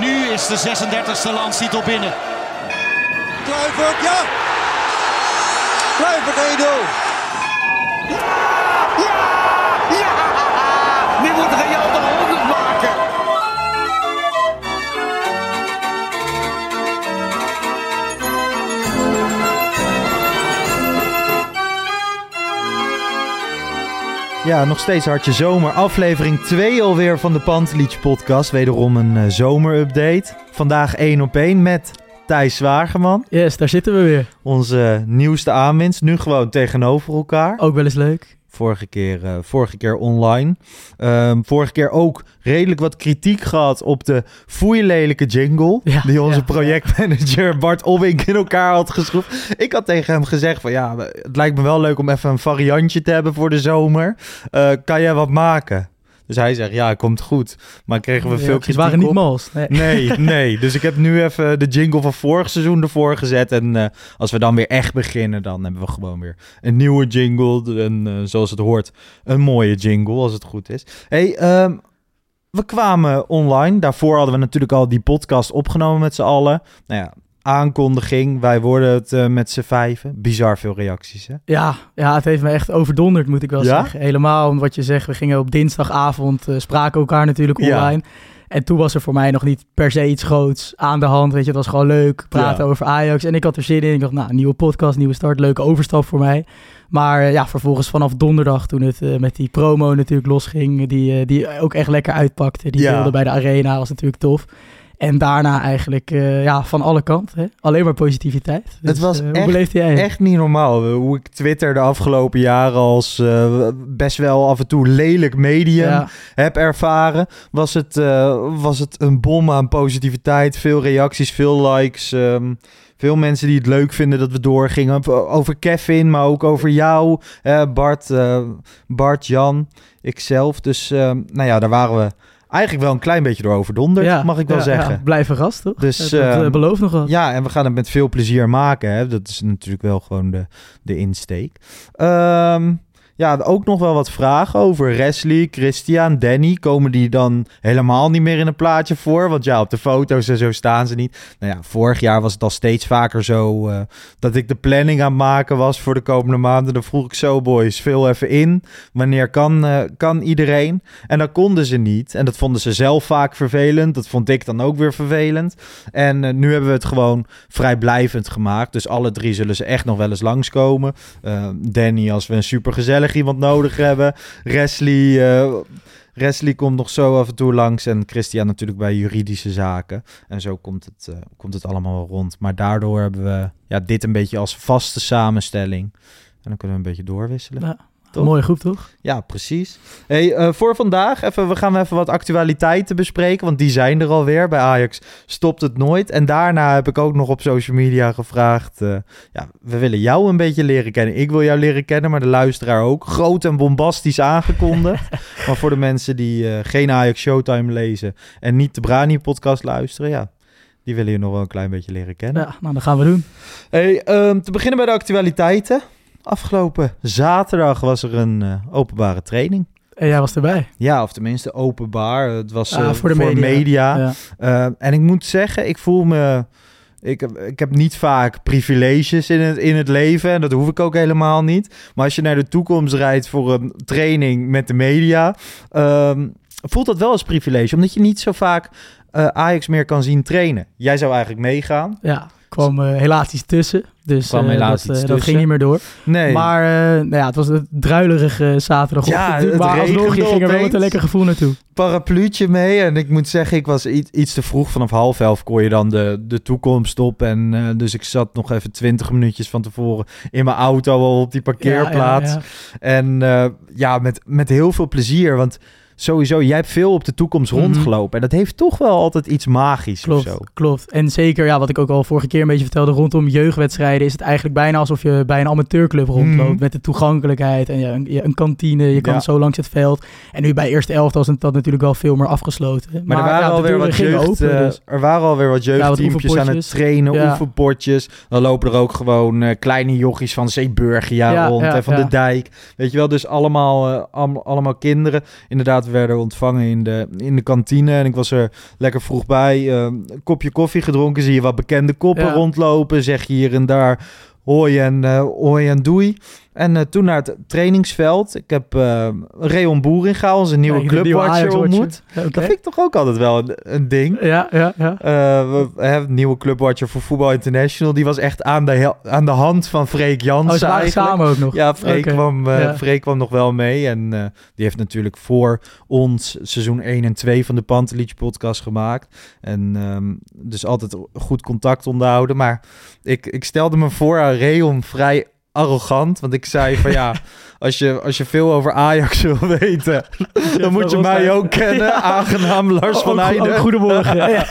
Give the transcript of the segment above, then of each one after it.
nu is de 36e landstitel binnen. Kluivert, ja! Kluivert 1-0. Ja, nog steeds hartje zomer. Aflevering 2 alweer van de Pantelietje podcast. Wederom een eh, zomerupdate. Vandaag 1 op 1 met Thijs Zwageman. Yes, daar zitten we weer. Onze nieuwste aanwinst. Nu gewoon tegenover elkaar. Ook wel eens leuk. Vorige keer, eh, vorige keer online. Ehm, vorige keer ook redelijk wat kritiek gehad op de foeilelijke jingle. Ja, die onze ja, projectmanager Bart Obbink in elkaar had geschroefd. Ik had tegen hem gezegd van ja, het lijkt me wel leuk om even een variantje te hebben voor de zomer. Eh, kan jij wat maken? Dus hij zegt ja, komt goed. Maar kregen we veel kritiek waren niet mals. Nee. Nee, nee. Dus ik heb nu even de jingle van vorig seizoen ervoor gezet. En eh, als we dan weer echt beginnen, dan hebben we gewoon weer een nieuwe jingle. En eh, zoals het hoort, een mooie jingle, als het goed is. hey, ehm, we kwamen online. Daarvoor hadden we natuurlijk al die podcast opgenomen met z'n allen. Nou ja, aankondiging. Wij worden het eh, met z'n vijven. Bizar veel reacties, hè? Ja, ja, het heeft me echt overdonderd, moet ik wel Ja? zeggen. Helemaal om wat je zegt. We gingen op dinsdagavond, eh, spraken elkaar natuurlijk Ja. online. En toen was er voor mij nog niet per se iets groots aan de hand. Weet je, het was gewoon leuk. Praten Ja. over Ajax. En ik had er zin in. Ik dacht, nou, nieuwe podcast, nieuwe start. Leuke overstap voor mij. Maar eh, ja, vervolgens vanaf donderdag, toen het met die promo natuurlijk losging. Die, die ook echt lekker uitpakte. Die Ja. beelden bij de arena was natuurlijk tof. En daarna eigenlijk eh, ja, van alle kanten. Hè? Alleen maar positiviteit. Dus, Het was eh, echt- beleefde jij het? Echt niet normaal. Hoe ik Twitter de afgelopen jaren als eh, best wel af en toe lelijk medium Ja. heb ervaren, was het, eh, was het een bom aan positiviteit. Veel reacties, veel likes. ehm, veel mensen die het leuk vinden dat we doorgingen. Over Kevin, maar ook over jou, eh, Bart, eh, Bart, Jan, ikzelf. Dus ehm, nou ja, daar waren we eigenlijk wel een klein beetje door overdonderd, Ja, mag ik wel ja, zeggen. Ja, blijf verrast, toch? Dus, eh, eh, belooft nog wat. Ja, en we gaan het met veel plezier maken. Hè? Dat is natuurlijk wel gewoon de, de insteek. Ehm, ja, ook nog wel wat vragen over Wesley, Christian, Danny. Komen die dan helemaal niet meer in een plaatje voor? Want ja, op de foto's en zo staan ze niet. Nou ja, vorig jaar was het al steeds vaker zo eh, dat ik de planning aan het maken was voor de komende maanden. Dan vroeg ik zo, boys, vul even in. Wanneer kan, eh, kan iedereen? En dat konden ze niet. En dat vonden ze zelf vaak vervelend. Dat vond ik dan ook weer vervelend. En eh, nu hebben we het gewoon vrijblijvend gemaakt. Dus alle drie zullen ze echt nog wel eens langskomen. Danny als we een supergezellig iemand nodig hebben. Wesley, Wesley komt nog zo af en toe langs. En Christian natuurlijk bij juridische zaken. En zo komt het, eh, komt het allemaal rond. Maar daardoor hebben we ja, dit een beetje als vaste samenstelling. En dan kunnen we een beetje doorwisselen. Ja, Mooie groep, toch? Ja, precies. Hey, eh, voor vandaag, even, we gaan even wat actualiteiten bespreken, want die zijn er alweer. Bij Ajax stopt het nooit. En daarna heb ik ook nog op social media gevraagd, eh, ja, we willen jou een beetje leren kennen. Ik wil jou leren kennen, maar de luisteraar ook. Groot en bombastisch aangekondigd. maar voor de mensen die eh, geen Ajax Showtime lezen en niet de Brani-podcast luisteren, ja, die willen je nog wel een klein beetje leren kennen. Ja, nou, dat gaan we doen. Hey, ehm, te beginnen bij de actualiteiten. Afgelopen zaterdag was er een eh, openbare training. En jij was erbij. Ja, of tenminste openbaar. Het was Ah, eh, voor de media. Ja. Eh, en ik moet zeggen, ik voel me... Ik, heb- ik heb niet vaak privileges in het, in het leven. En dat hoef ik ook helemaal niet. Maar als je naar de toekomst rijdt voor een training met de media... ehm, voelt dat wel als privilege. Omdat je niet zo vaak Ajax meer kan zien trainen. Jij zou eigenlijk meegaan. Ja, kwam eh, helaas iets tussen. Dus helaas dat, eh, dat ging niet meer door. Nee. Maar nou ja, het was een druilerige zaterdagochtend. Ja, het maar alsnog, je ging er wel met een lekker gevoel naartoe. parapluutje mee. En ik moet zeggen, ik was iets, iets te vroeg. Vanaf half elf kon je dan de, de toekomst op. En dus ik zat nog even twintig minuutjes van tevoren in mijn auto al op die parkeerplaats. Ja, ja, ja. En ja, met, met heel veel plezier. Want sowieso, jij hebt veel op de toekomst Mhm. rondgelopen. En dat heeft toch wel altijd iets magisch Klopt, of zo. klopt. En zeker, ja, wat ik ook al vorige keer een beetje vertelde, rondom jeugdwedstrijden is het eigenlijk bijna alsof je bij een amateurclub rondloopt. Mhm. Met de toegankelijkheid en ja, een, kantine, je kan Ja. zo langs het veld. En nu bij eerste elftal is het dat natuurlijk wel veel meer afgesloten. Maar, er waren ja, alweer wat jeugd, open, eh, dus- er waren alweer wat jeugdteampjes aan het trainen, Ja. oefenpotjes. Dan lopen er ook gewoon eh, kleine jochies van Zeeburgia Ja, rond en van de dijk. Weet je wel, dus allemaal, eh, allemaal kinderen. Inderdaad, werden ontvangen in de, in de kantine en ik was er lekker vroeg bij. eh, een kopje koffie gedronken, zie je wat bekende koppen Ja. rondlopen. Zeg je hier en daar hoi en, eh, hoi en doei. En eh, toen naar het trainingsveld. Ik heb eh Reon Boeringa, onze nieuwe Ja, clubwatcher, ontmoet. Ja. Dat vind ik toch ook altijd wel een, een ding. Ja, ja, ja. Eh, we hebben een nieuwe clubwatcher voor Voetbal International. Die was echt aan de, aan de hand van Freek Oh, Jansen eigenlijk. samen ook nog. Ja, Freek, kwam, Ja. Freek kwam nog wel mee. En die heeft natuurlijk voor ons seizoen 1 en 2 van de Pantelich podcast gemaakt. En ehm, dus altijd goed contact onderhouden. Maar ik, ik stelde me voor aan Reon vrij arrogant. Want ik zei van ja, als je, als je veel over Ajax wil weten, dan moet je mij ook kennen. Aangenaam Lars Oh, van Heijden. goedemorgen.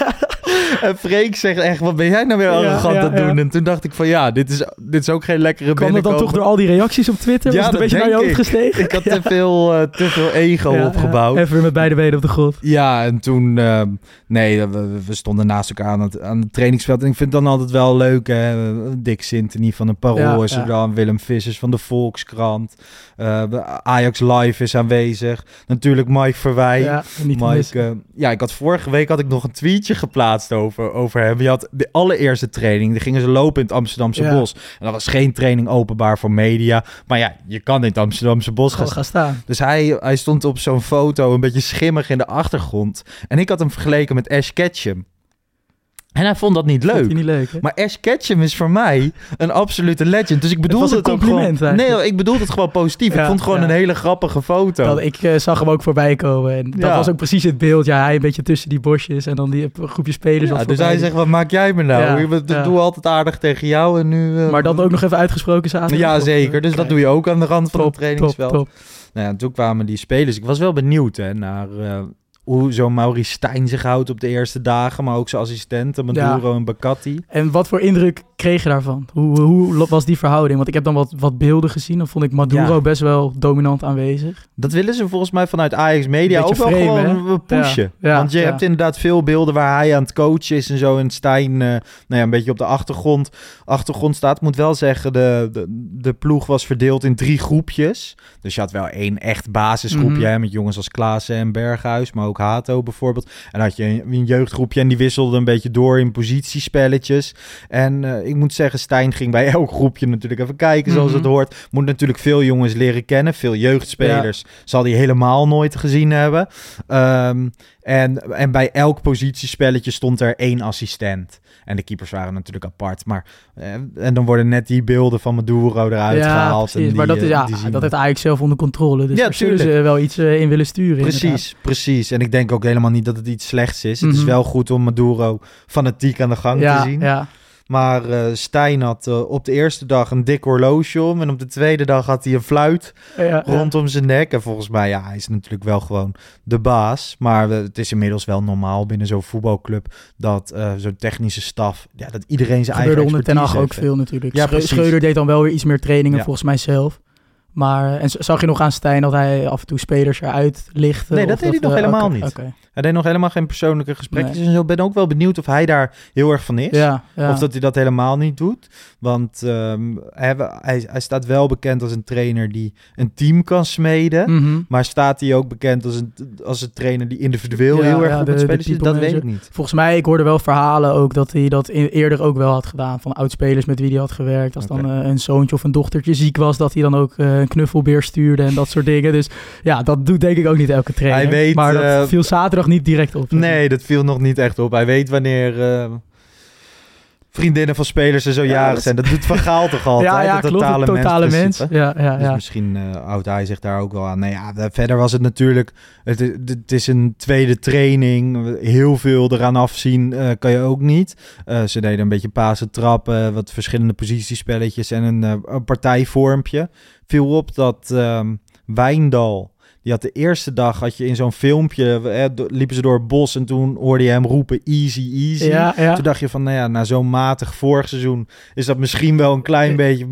Ja. En Freek zegt echt, wat ben jij nou weer Ja, arrogant ja, aan het doen? ja. En toen dacht ik van ja, dit is, dit is ook geen lekkere Kwam dat dan toch door al die reacties op Twitter? Ja, Was het een beetje naar je hoofd gestegen? Ik had te veel, eh, te veel ego Ja, opgebouwd. ja. Ja, Even weer met beide benen op de grond. en toen... eh, nee, we, we stonden naast elkaar aan het, aan het trainingsveld. En ik vind het dan altijd wel leuk, hè. Dick Sintony van de Parool Ja, is er ja. dan. Willem Vissers van de Volkskrant. Eh, Ajax Live is aanwezig. Natuurlijk Mike Verwij. Ja. Mike, eh, ja, ik had vorige week had ik nog een tweetje geplaatst over, over hem. Je had de allereerste training, die gingen ze lopen in het Amsterdamse Ja. bos. En dat was geen training openbaar voor media. Maar ja, je kan in het Amsterdamse bos gaan gaan staan. dus hij, hij stond op zo'n foto een beetje schimmig in de achtergrond. En ik had hem vergeleken met Ash Ketchum. En hij vond dat niet leuk. niet leuk? Maar Ash Ketchum is voor mij een absolute legend. Dus ik bedoel was een het, ook compliment gewoon... Nee, ik bedoel het gewoon positief. ik vond het gewoon ja. een hele grappige foto. Dat, ik eh, zag hem ook voorbij komen. En dat Ja. was ook precies het beeld. Ja, hij een beetje tussen die bosjes en dan die groepje spelers. Dus voorbij hij zegt, wat maak jij me nou? Ik doe altijd aardig tegen jou en nu... eh, Maar dat ook nog even uitgesproken zaterdag? Ja, zeker. eh, Dus dat doe je ook aan de rand van Top, het trainingsveld. Top, top. Nou ja, toen kwamen die spelers. Ik was wel benieuwd hè, naar eh, hoe zo'n Maurice Stijn zich houdt op de eerste dagen. Maar ook zijn assistenten, Maduro en Bacatti. En wat voor indruk kreeg je daarvan? Hoe, hoe was die verhouding? Want ik heb dan wat, wat beelden gezien. Dan vond ik Maduro Ja. best wel dominant aanwezig. Dat willen ze volgens mij vanuit Ajax Media ook wel gewoon hè? pushen. Ja, Want je hebt inderdaad veel beelden waar hij aan het coachen is en zo. En Stijn eh, nou ja, een beetje op de achtergrond, achtergrond staat. Ik moet wel zeggen, de, de, de ploeg was verdeeld in drie groepjes. Dus je had wel één echt basisgroepje Mhm. hè, met jongens als Klaassen en Berghuis. Maar ook Hato bijvoorbeeld. En dan had je een, een jeugdgroepje en die wisselde een beetje door in positiespelletjes. En eh, ik moet zeggen, Stijn ging bij elk groepje natuurlijk even kijken zoals Mhm. het hoort. Moet natuurlijk veel jongens leren kennen. Veel jeugdspelers zal hij helemaal nooit gezien hebben. Ehm, en, en bij elk positiespelletje stond er één assistent. En de keepers waren natuurlijk apart. Maar, eh, en dan worden net die beelden van Maduro eruit ja, gehaald. precies. En maar die, dat, is, eh, ja, die zien dat heeft Ajax zelf onder controle. Dus Ja, zullen ze wel iets eh, in willen sturen. Precies, inderdaad. precies. En ik denk ook helemaal niet dat het iets slechts is. Het is Mhm. wel goed om Maduro fanatiek aan de gang Ja, te zien. ja. Maar eh Stijn had eh, op de eerste dag een dik horloge om. En op de tweede dag had hij een fluit Ja, ja. rondom zijn nek. En volgens mij, ja, hij is natuurlijk wel gewoon de baas. Maar eh, het is inmiddels wel normaal binnen zo'n voetbalclub... dat zo'n technische staf, ja, dat iedereen zijn eigen gebeurde onder Ten expertise Hag ook veel natuurlijk. Ja. Schreuder deed dan wel weer iets meer trainingen Ja. volgens mij zelf. Maar, en zag je nog aan Stijn dat hij af en toe spelers eruit lichtte? Nee, dat deed hij nog eh, helemaal niet. Hij deed nog helemaal geen persoonlijke gesprekjes Nee. en zo. Ik ben ook wel benieuwd of hij daar heel erg van is. Ja, ja. Of dat hij dat helemaal niet doet. Want ehm, hij, hij, hij staat wel bekend als een trainer die een team kan smeden. Mhm. Maar staat hij ook bekend als een, als een trainer die individueel Ja, heel erg goed met spelers is? Dat weet ik niet. Volgens mij, ik hoorde wel verhalen ook dat hij dat in- eerder ook wel had gedaan. Van oudspelers met wie hij had gewerkt. Als dan eh, een zoontje of een dochtertje ziek was, dat hij dan ook eh, een knuffelbeer stuurde en dat soort dingen. Dus ja, dat doet denk ik ook niet elke trainer. Hij weet, maar dat eh, viel zaterdag niet direct op. Nee, dat viel nog niet echt op. Hij weet wanneer eh, vriendinnen van spelers er zo Ja, jarig zijn. Dat doet Van Gaal toch altijd? ja, ja, dat klopt. totale, Het totale mens. Ja, ja, Dus ja. misschien eh, houdt hij zich daar ook wel aan. Nee, ja, de- verder was het natuurlijk... Het, is een tweede training. Heel veel eraan afzien eh, kan je ook niet. Eh, ze deden een beetje pasen trappen, wat verschillende positiespelletjes en een, een partijvormpje. Viel op dat ehm, Wijndal... Die had de eerste dag, had je in zo'n filmpje, eh, do- liepen ze door het bos en toen hoorde je hem roepen easy, easy. Ja, ja. Toen dacht je van, nou ja, na zo'n matig vorig seizoen is dat misschien wel een klein beetje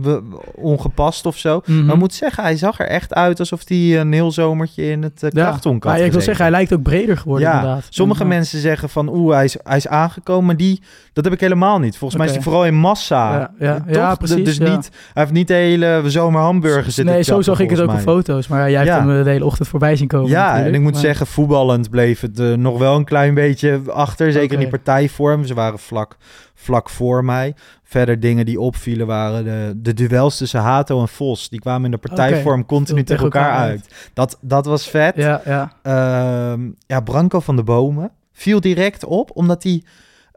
ongepast of zo. Mhm. Maar ik moet zeggen, hij zag er echt uit alsof hij een heel zomertje in het uh, Ja. had ik wil zeggen, hij lijkt ook breder geworden Ja, inderdaad. Sommige Ja. mensen zeggen van, oeh, hij is, hij is aangekomen, maar die, dat heb ik helemaal niet. Volgens mij is hij vooral in massa. Ja, ja, precies, Dus niet, hij heeft niet de hele zomer hamburger zitten Nee, zo zag ik het ook op foto's. Maar jij hebt hem eh, de hele ochtend voorbij zien komen. Ja, en ik moet Maar- zeggen, voetballend bleef het eh, nog wel een klein beetje achter. Zeker in die partijvorm. Ze waren vlak, vlak voor mij. Verder dingen die opvielen waren de, de duels tussen Hato en Vos. Die kwamen in de partijvorm continu tegen elkaar uit. Dat, dat was vet. Ja, ja. Ehm, ja, Branco van de Bomen viel direct op, omdat hij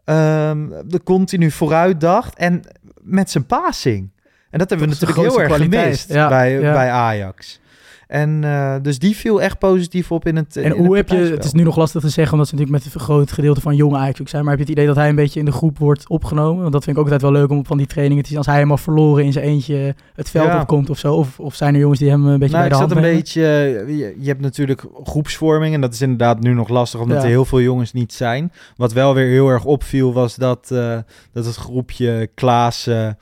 ehm de continu vooruit dacht en met zijn passing. En dat hebben we Dat natuurlijk heel erg grootste gemist kwaliteit. Ja, bij, ja. bij Ajax. En eh, dus die viel echt positief op in het En in hoe heb je, het is nu nog lastig te zeggen, omdat ze natuurlijk met een groot gedeelte van jonge Ajax ook zijn, maar heb je het idee dat hij een beetje in de groep wordt opgenomen? Want dat vind ik ook altijd wel leuk om van die trainingen te zien, als hij helemaal verloren in zijn eentje het veld Ja. opkomt of zo. Of, of zijn er jongens die hem een beetje Nou, bij de hand een nemen? beetje. eh, Je, je hebt natuurlijk groepsvorming. En dat is inderdaad nu nog lastig, omdat Ja. er heel veel jongens niet zijn. Wat wel weer heel erg opviel, was dat, eh, dat het groepje Klaassen,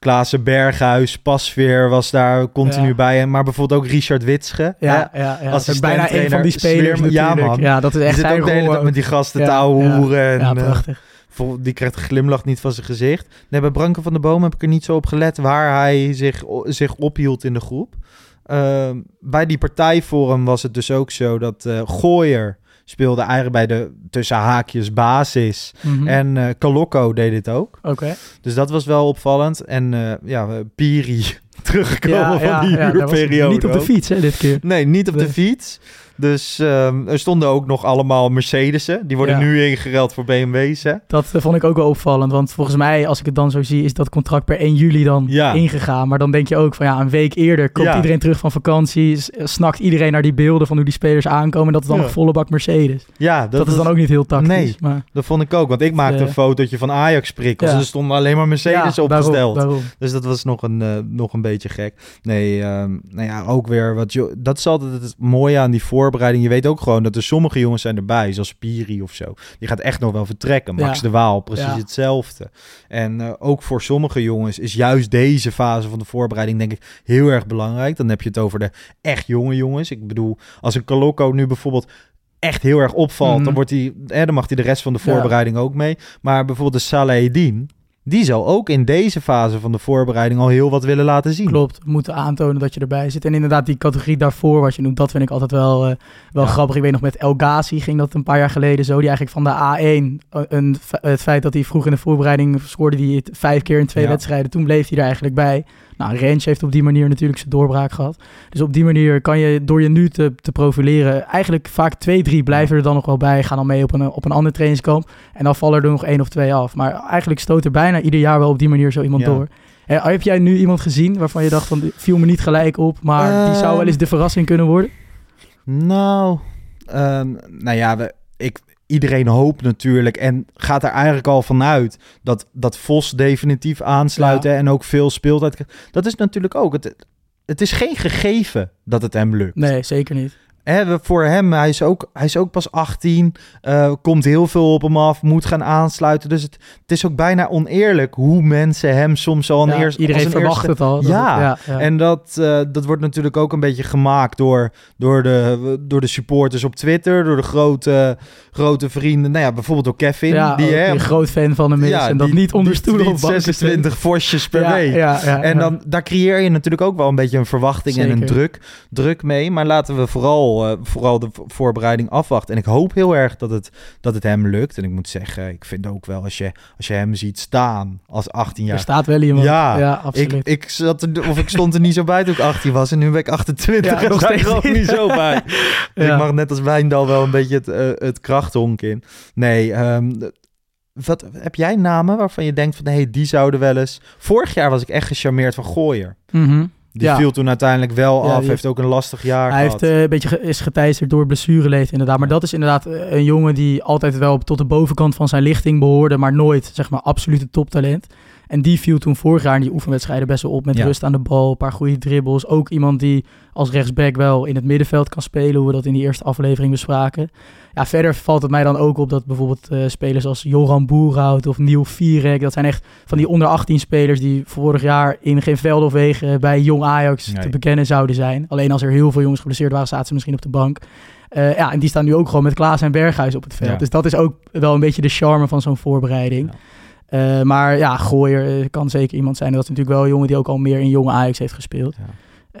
Klaassen Berghuis, Pasveer was daar continu Ja. bij. En Maar bijvoorbeeld ook Richard Witsche. Ja, ja, ja. Dat is Assistent bijna een van die spelers. Ja, man. Ja, dat is echt zit ook de hele rol tijd met die gasten te ja. Eh, prachtig. die krijgt de glimlach niet van zijn gezicht. Nee, bij Branko van der Boom heb ik er niet zo op gelet waar hij zich, zich ophield in de groep. Ehm, bij die partijforum was het dus ook zo dat eh Gooier speelde eigenlijk bij de tussen haakjes basis. Mhm. En eh Kalokko deed dit ook. Oké. Dus dat was wel opvallend. En eh, ja, Piri teruggekomen Ja, van ja, die ja, huurperiode. niet op de fiets hè, dit keer. Nee, niet op de fiets. Dus ehm, er stonden ook nog allemaal Mercedes'en. Die worden Ja. nu ingereld voor BMW's. Hè? Dat eh, vond ik ook wel opvallend. Want volgens mij, als ik het dan zo zie, is dat contract per 1 juli dan Ja. ingegaan. Maar dan denk je ook van ja, een week eerder komt Ja. iedereen terug van vakantie. s- Snakt iedereen naar die beelden van hoe die spelers aankomen. En dat is dan een volle bak Mercedes. Ja, Dat, is dan ook niet heel tactisch. Nee. Maar, Dat vond ik ook, want ik maakte eh, een fotootje van Ajax prikkels er stonden alleen maar Mercedes opgesteld. Daarom, daarom. Dus dat was nog een, eh, nog een beetje gek. Nee, ehm, nou ja, ook weer wat dat is altijd het mooie aan die voorbereiding. Je weet ook gewoon dat er sommige jongens zijn erbij, zoals Piri of zo. Die gaat echt nog wel vertrekken. Max Ja. de Waal, precies Ja. hetzelfde. En eh, ook voor sommige jongens is juist deze fase van de voorbereiding denk ik heel erg belangrijk. Dan heb je het over de echt jonge jongens. Ik bedoel, als een Kaloko nu bijvoorbeeld echt heel erg opvalt, Mhm. dan, wordt hij, eh, dan mag hij de rest van de Ja. voorbereiding ook mee. Maar bijvoorbeeld de Salahedin, die zal ook in deze fase van de voorbereiding al heel wat willen laten zien. Klopt, we moeten aantonen dat je erbij zit. En inderdaad, die categorie daarvoor, wat je noemt, dat vind ik altijd wel, eh, wel Ja. grappig. Ik weet nog met El Ghazi ging dat een paar jaar geleden zo. Die eigenlijk van de A1, eh, een, het feit dat hij vroeg in de voorbereiding scoorde hij het vijf keer in twee Ja. wedstrijden. Toen bleef hij er eigenlijk bij. Nou, Rens heeft op die manier natuurlijk zijn doorbraak gehad. Dus op die manier kan je, door je nu te, te profileren, eigenlijk vaak twee, drie blijven er dan nog wel bij. Gaan dan mee op een, op een ander trainingskamp. En dan vallen er nog één of twee af. Maar eigenlijk stoot er bijna ieder jaar wel op die manier zo iemand Ja. door. Eh, heb jij nu iemand gezien waarvan je dacht van, viel me niet gelijk op, maar die zou wel eens de verrassing kunnen worden? Nou, ehm, nou ja, we, ik, iedereen hoopt natuurlijk en gaat er eigenlijk al vanuit dat, dat Vos definitief aansluit Ja. hè, en ook veel speeltijd. Dat is natuurlijk ook, het, het is geen gegeven dat het hem lukt. Nee, zeker niet. Voor hem, hij is ook, hij is ook pas 18, eh, komt heel veel op hem af, moet gaan aansluiten. Dus het, het is ook bijna oneerlijk hoe mensen hem soms al een Ja, eerst, iedereen een verwacht eerste- het al. dat Ja, het- ja, ja. En dat, eh, dat wordt natuurlijk ook een beetje gemaakt door, door, de, door de supporters op Twitter, door de grote, grote vrienden. Nou ja, bijvoorbeeld door Kevin, ja, die ook hè, een groot fan van hem is en dat die- niet onder die stoelen banken 26 vosjes per week. En dan, daar creëer je natuurlijk ook wel een beetje een verwachting en een druk, druk mee. Maar laten we vooral, eh, vooral de vo- voorbereiding afwachten. En ik hoop heel erg dat het, dat het hem lukt. En ik moet zeggen, ik vind ook wel als je, als je hem ziet staan als 18 jaar. Er staat wel iemand. Ja, Ja, absoluut. Ik, ik, zat er, of ik stond er niet zo bij toen ik 18 was en nu ben ik 28 Ja, nog er steeds ook niet. zo bij. Dus Ja. Ik mag net als Wijndal wel een beetje het, eh, het krachthonk in. Nee, ehm, wat, heb jij namen waarvan je denkt van... hé, hey, die zouden wel eens... Vorig jaar was ik echt gecharmeerd van Gooier. Mhm. Die Ja. viel toen uiteindelijk wel Ja, af. heeft ook een lastig jaar Hij gehad. heeft eh, een beetje ge- is geteisterd door blessureleed inderdaad. Maar dat is inderdaad eh, een jongen die altijd wel tot de bovenkant van zijn lichting behoorde, maar nooit zeg maar absolute toptalent. En die viel toen vorig jaar in die oefenwedstrijden best wel op met Ja. rust aan de bal, een paar goede dribbles. Ook iemand die als rechtsback wel in het middenveld kan spelen, hoe we dat in die eerste aflevering bespraken. Ja, verder valt het mij dan ook op dat bijvoorbeeld eh, spelers als Joran Boerhout of Nieuw Vierek, dat zijn echt van die onder 18 spelers die vorig jaar in geen velden of wegen bij Jong Ajax Nee. te bekennen zouden zijn. Alleen als er heel veel jongens geblesseerd waren, zaten ze misschien op de bank. Eh, ja, en die staan nu ook gewoon met Klaas en Berghuis op het veld. Ja. Dus dat is ook wel een beetje de charme van zo'n voorbereiding. Eh, maar ja, Gooier kan zeker iemand zijn. Dat is natuurlijk wel een jongen die ook al meer in jonge Ajax heeft gespeeld. Ja.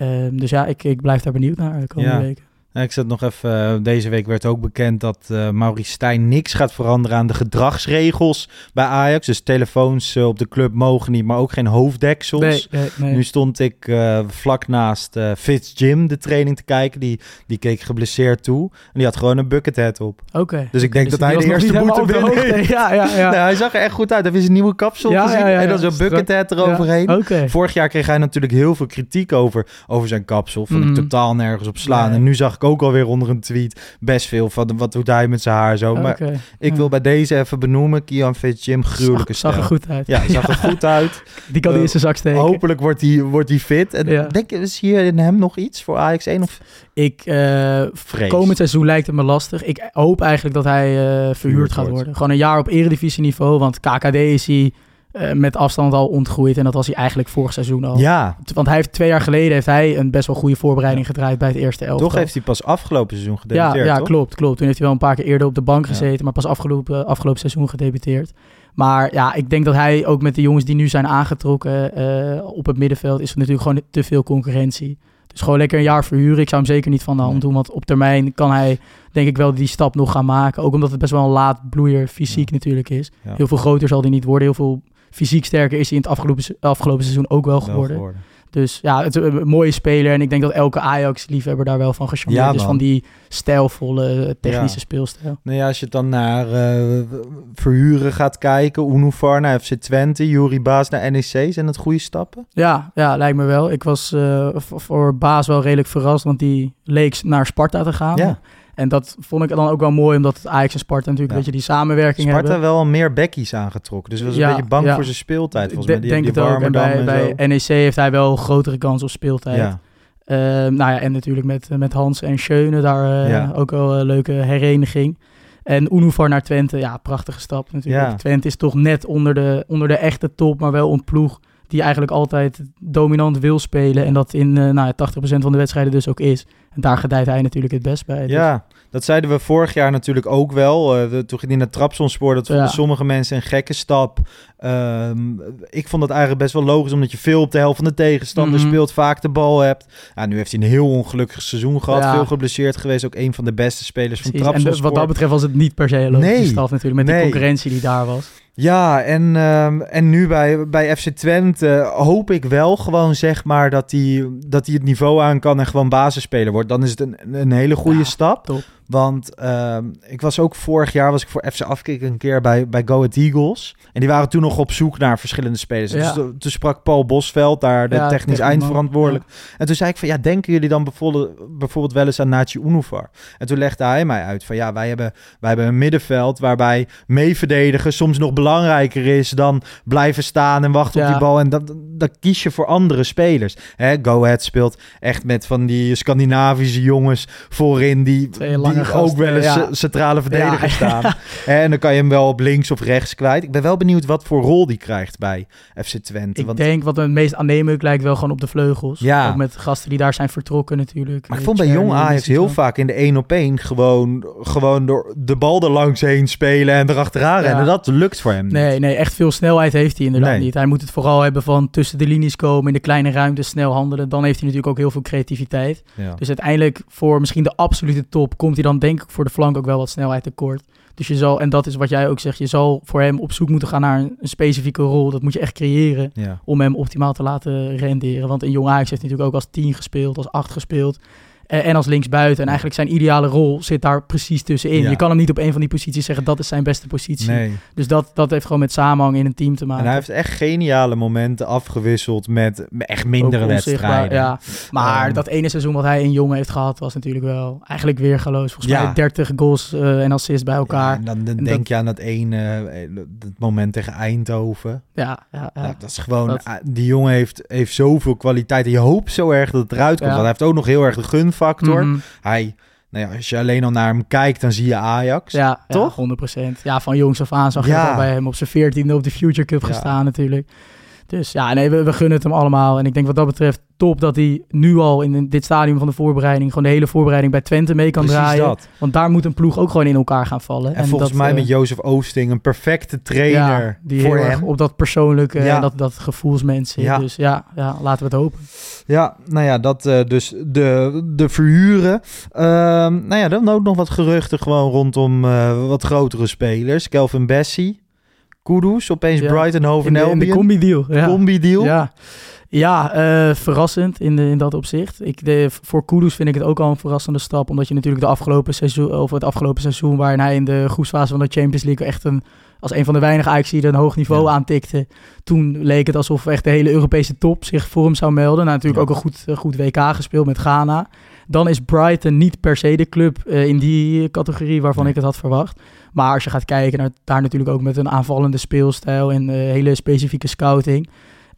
Ehm, dus ja, ik, ik blijf daar benieuwd naar de komende Ja. weken. Ja, Ik zat nog even, eh, deze week werd ook bekend dat eh Maurice Stijn niks gaat veranderen aan de gedragsregels bij Ajax. Dus telefoons eh, op de club mogen niet, maar ook geen hoofddeksels. Nee, nee, nee. Nu stond ik eh, vlak naast eh Fitz Jim de training te kijken. Die, die keek geblesseerd toe. En die had gewoon een buckethead op. Oké. Dus ik denk Dus dat hij de eerste boete helemaal op de binnen hoogte. Ja, ja, ja. Nee, hij zag er echt goed uit. Hij heeft zijn nieuwe kapsel Ja, gezien. ja, ja, en dan zo'n buckethead eroverheen. Oké. Vorig jaar kreeg hij natuurlijk heel veel kritiek over, over zijn kapsel. Vond ik Mhm. totaal nergens op slaan. En nu zag ik ook alweer onder een tweet best veel van wat doet hij met zijn haar zo. Maar ik Ja. wil bij deze even benoemen, Kian Jim gruwelijke zag, zag er goed uit. Ja, zag er goed uit. Die kan hij in zijn zak steken. Hopelijk wordt hij, wordt hij fit. En Ja. denk je, is hier in hem nog iets voor Ajax 1 of Ik, eh vrees? komend seizoen lijkt het me lastig. Ik hoop eigenlijk dat hij eh, verhuurd gaat wordt. worden. Gewoon een jaar op eredivisieniveau. Want KKD is hij eh, met afstand al ontgroeid. En dat was hij eigenlijk vorig seizoen al. Ja, Want hij heeft twee jaar geleden heeft hij een best wel goede voorbereiding gedraaid bij het eerste elftal. toch heeft hij pas afgelopen seizoen ja, gedebuteerd, ja toch? klopt, klopt. Toen heeft hij wel een paar keer eerder op de bank Ja. gezeten, maar pas afgelopen, afgelopen seizoen gedebuteerd. Maar ja, ik denk dat hij ook met de jongens die nu zijn aangetrokken eh, op het middenveld, is er natuurlijk gewoon te veel concurrentie. Dus gewoon lekker een jaar verhuren. Ik zou hem zeker niet van de hand Nee. doen, want op termijn kan hij denk ik wel die stap nog gaan maken. Ook omdat het best wel een laat bloeier fysiek natuurlijk is. Ja. Heel veel groter zal hij niet worden. Heel veel fysiek sterker is hij in het afgelopen, afgelopen seizoen ook wel Wel geworden. Dus ja, het is een mooie speler. En ik denk dat elke Ajax-liefhebber daar wel van gecharmeerd Ja, is. Van die stijlvolle technische Ja. speelstijl. Nou ja, als je dan naar eh, verhuren gaat kijken, Unuvar naar FC Twente, Juri Baas naar NEC, zijn dat goede stappen? Ja, ja, lijkt me wel. Ik was eh, voor Baas wel redelijk verrast, want die leek naar Sparta te gaan. Ja. En dat vond ik dan ook wel mooi, omdat Ajax en Sparta natuurlijk Ja. een beetje die samenwerking Sparta hebben. wel meer bekkies aangetrokken, dus was een beetje bang ja. voor zijn speeltijd. Volgens mij die, denk die het ook. En bij, en bij zo. NEC heeft hij wel grotere kans op speeltijd. Ehm, nou ja, en natuurlijk met, met Hans en Schöne daar eh, ook wel een leuke hereniging. En Unuvar naar Twente, ja, prachtige stap natuurlijk. Twente is toch net onder de, onder de echte top, maar wel een ploeg die eigenlijk altijd dominant wil spelen. En dat in eh nou, ja, 80% van de wedstrijden dus ook is. En daar gedijt hij natuurlijk het best bij. Dus- Ja, dat zeiden we vorig jaar natuurlijk ook wel. Eh, de- toen ging hij naar Trabzonspoor, dat vonden Ja. sommige mensen een gekke stap. Ehm, ik vond dat eigenlijk best wel logisch, omdat je veel op de helft van de tegenstander Mhm. speelt, vaak de bal hebt. Ja, nu heeft hij een heel ongelukkig seizoen gehad, Ja. veel geblesseerd geweest. Ook een van de beste spelers van Precies. En de- Trabzonspor. wat dat betreft was het niet per se een logische Nee. stap natuurlijk, met Nee. die concurrentie die daar was. Ja, en, ehm, en nu bij, bij FC Twente hoop ik wel gewoon zeg maar dat hij dat het niveau aan kan en gewoon basisspeler wordt. Dan is het een, een hele goede Ja, stap. top. Want ehm, ik was ook vorig jaar was ik voor FC Afkik een keer bij, bij Go Ahead Eagles. En die waren toen nog op zoek naar verschillende spelers. Ja. Dus toen, toen sprak Paul Bosveld, daar de Ja, technisch eindverantwoordelijk. En toen zei ik van, ja, denken jullie dan bijvoorbeeld, bijvoorbeeld wel eens aan Nachi Unuvar? En toen legde hij mij uit van, ja, wij hebben, wij hebben een middenveld waarbij meeverdedigen soms nog belangrijker is dan blijven staan en wachten op die bal. En dat, dat kies je voor andere spelers. Hè, Go Ahead speelt echt met van die Scandinavische jongens voorin die, Twee die ook wel eens ja. centrale verdediger Ja. staan. En dan kan je hem wel op links of rechts kwijt. Ik ben wel benieuwd wat voor rol die krijgt bij FC Twente. Ik want denk wat het meest aannemelijk lijkt wel gewoon op de vleugels. Ja. Ook met gasten die daar zijn vertrokken natuurlijk. Maar ik vond bij jong Ajax heel vaak in de 1 op 1 gewoon, gewoon door de bal er langs heen spelen en erachteraan rennen. Dat lukt voor hem niet. Nee, nee, echt veel snelheid heeft hij inderdaad Nee. niet. Hij moet het vooral hebben van tussen de linies komen, in de kleine ruimte snel handelen. Dan heeft hij natuurlijk ook heel veel creativiteit. Dus uiteindelijk voor misschien de absolute top komt hij dan denk ik voor de flank ook wel wat snelheid tekort. Dus je zal, en dat is wat jij ook zegt, je zal voor hem op zoek moeten gaan naar een, een specifieke rol. Dat moet je echt creëren Ja. om hem optimaal te laten renderen. Want een jong Ajax heeft natuurlijk ook als 10 gespeeld, als 8 gespeeld. Eh, en als linksbuiten. En eigenlijk zijn ideale rol zit daar precies tussenin. Ja. Je kan hem niet op een van die posities zeggen dat is zijn beste positie. Nee. Dus dat, dat heeft gewoon met samenhang in een team te maken. En hij heeft echt geniale momenten afgewisseld met echt mindere wedstrijden. Ja. Maar Ehm. dat ene seizoen wat hij in Jong heeft gehad, was natuurlijk wel eigenlijk weergaloos. Volgens Ja. mij 30 goals eh, en assists bij Ja, elkaar. en dan, dan En denk dat- je aan dat ene eh, dat moment tegen Eindhoven. Ja, ja, dat is gewoon, Dat- ah, die jongen heeft, heeft zoveel kwaliteit. En je hoopt zo erg dat het eruit komt. Want hij heeft ook nog heel erg de gunfactor. Mhm. Hij, nou ja, als je alleen al naar hem kijkt, dan zie je Ajax. Ja, Toch? Ja, 100%. Ja, van jongs af aan zag je Ja. bij hem op zijn 14e op de Future Cup gestaan natuurlijk. Dus ja, nee, we, we gunnen het hem allemaal. En ik denk wat dat betreft top dat hij nu al in dit stadium van de voorbereiding... gewoon de hele voorbereiding bij Twente mee kan Precies draaien. dat. Want daar moet een ploeg ook gewoon in elkaar gaan vallen. En, volgens dat, mij eh, met Jozef Oosting een perfecte trainer ja, die voor heel erg hem. op dat persoonlijke, Ja. en dat, dat gevoelsmens. Ja. Dus ja, ja, laten we het hopen. Ja, nou ja, dat eh, dus de, de verhuren. Ehm, nou ja, dan ook nog wat geruchten gewoon rondom eh, wat grotere spelers. Kelvin Bessie, Kudus, opeens Ja. Brighton, Hove In de, de Albion. combi-deal. Ja. Combi-deal. Ja, ja eh, verrassend in, de, in dat opzicht. Ik, de, voor Kudus vind ik het ook al een verrassende stap. Omdat je natuurlijk de afgelopen seizoen, of het afgelopen seizoen... waarin hij in de groepsfase van de Champions League... echt een, als een van de weinige Ajax die een hoog niveau Ja. aantikte. Toen leek het alsof echt de hele Europese top zich voor hem zou melden. Nou, natuurlijk ook een goed, een goed WK gespeeld met Ghana. Dan is Brighton niet per se de club eh, in die categorie waarvan Nee. ik het had verwacht. Maar als je gaat kijken naar daar natuurlijk ook met een aanvallende speelstijl en eh, hele specifieke scouting.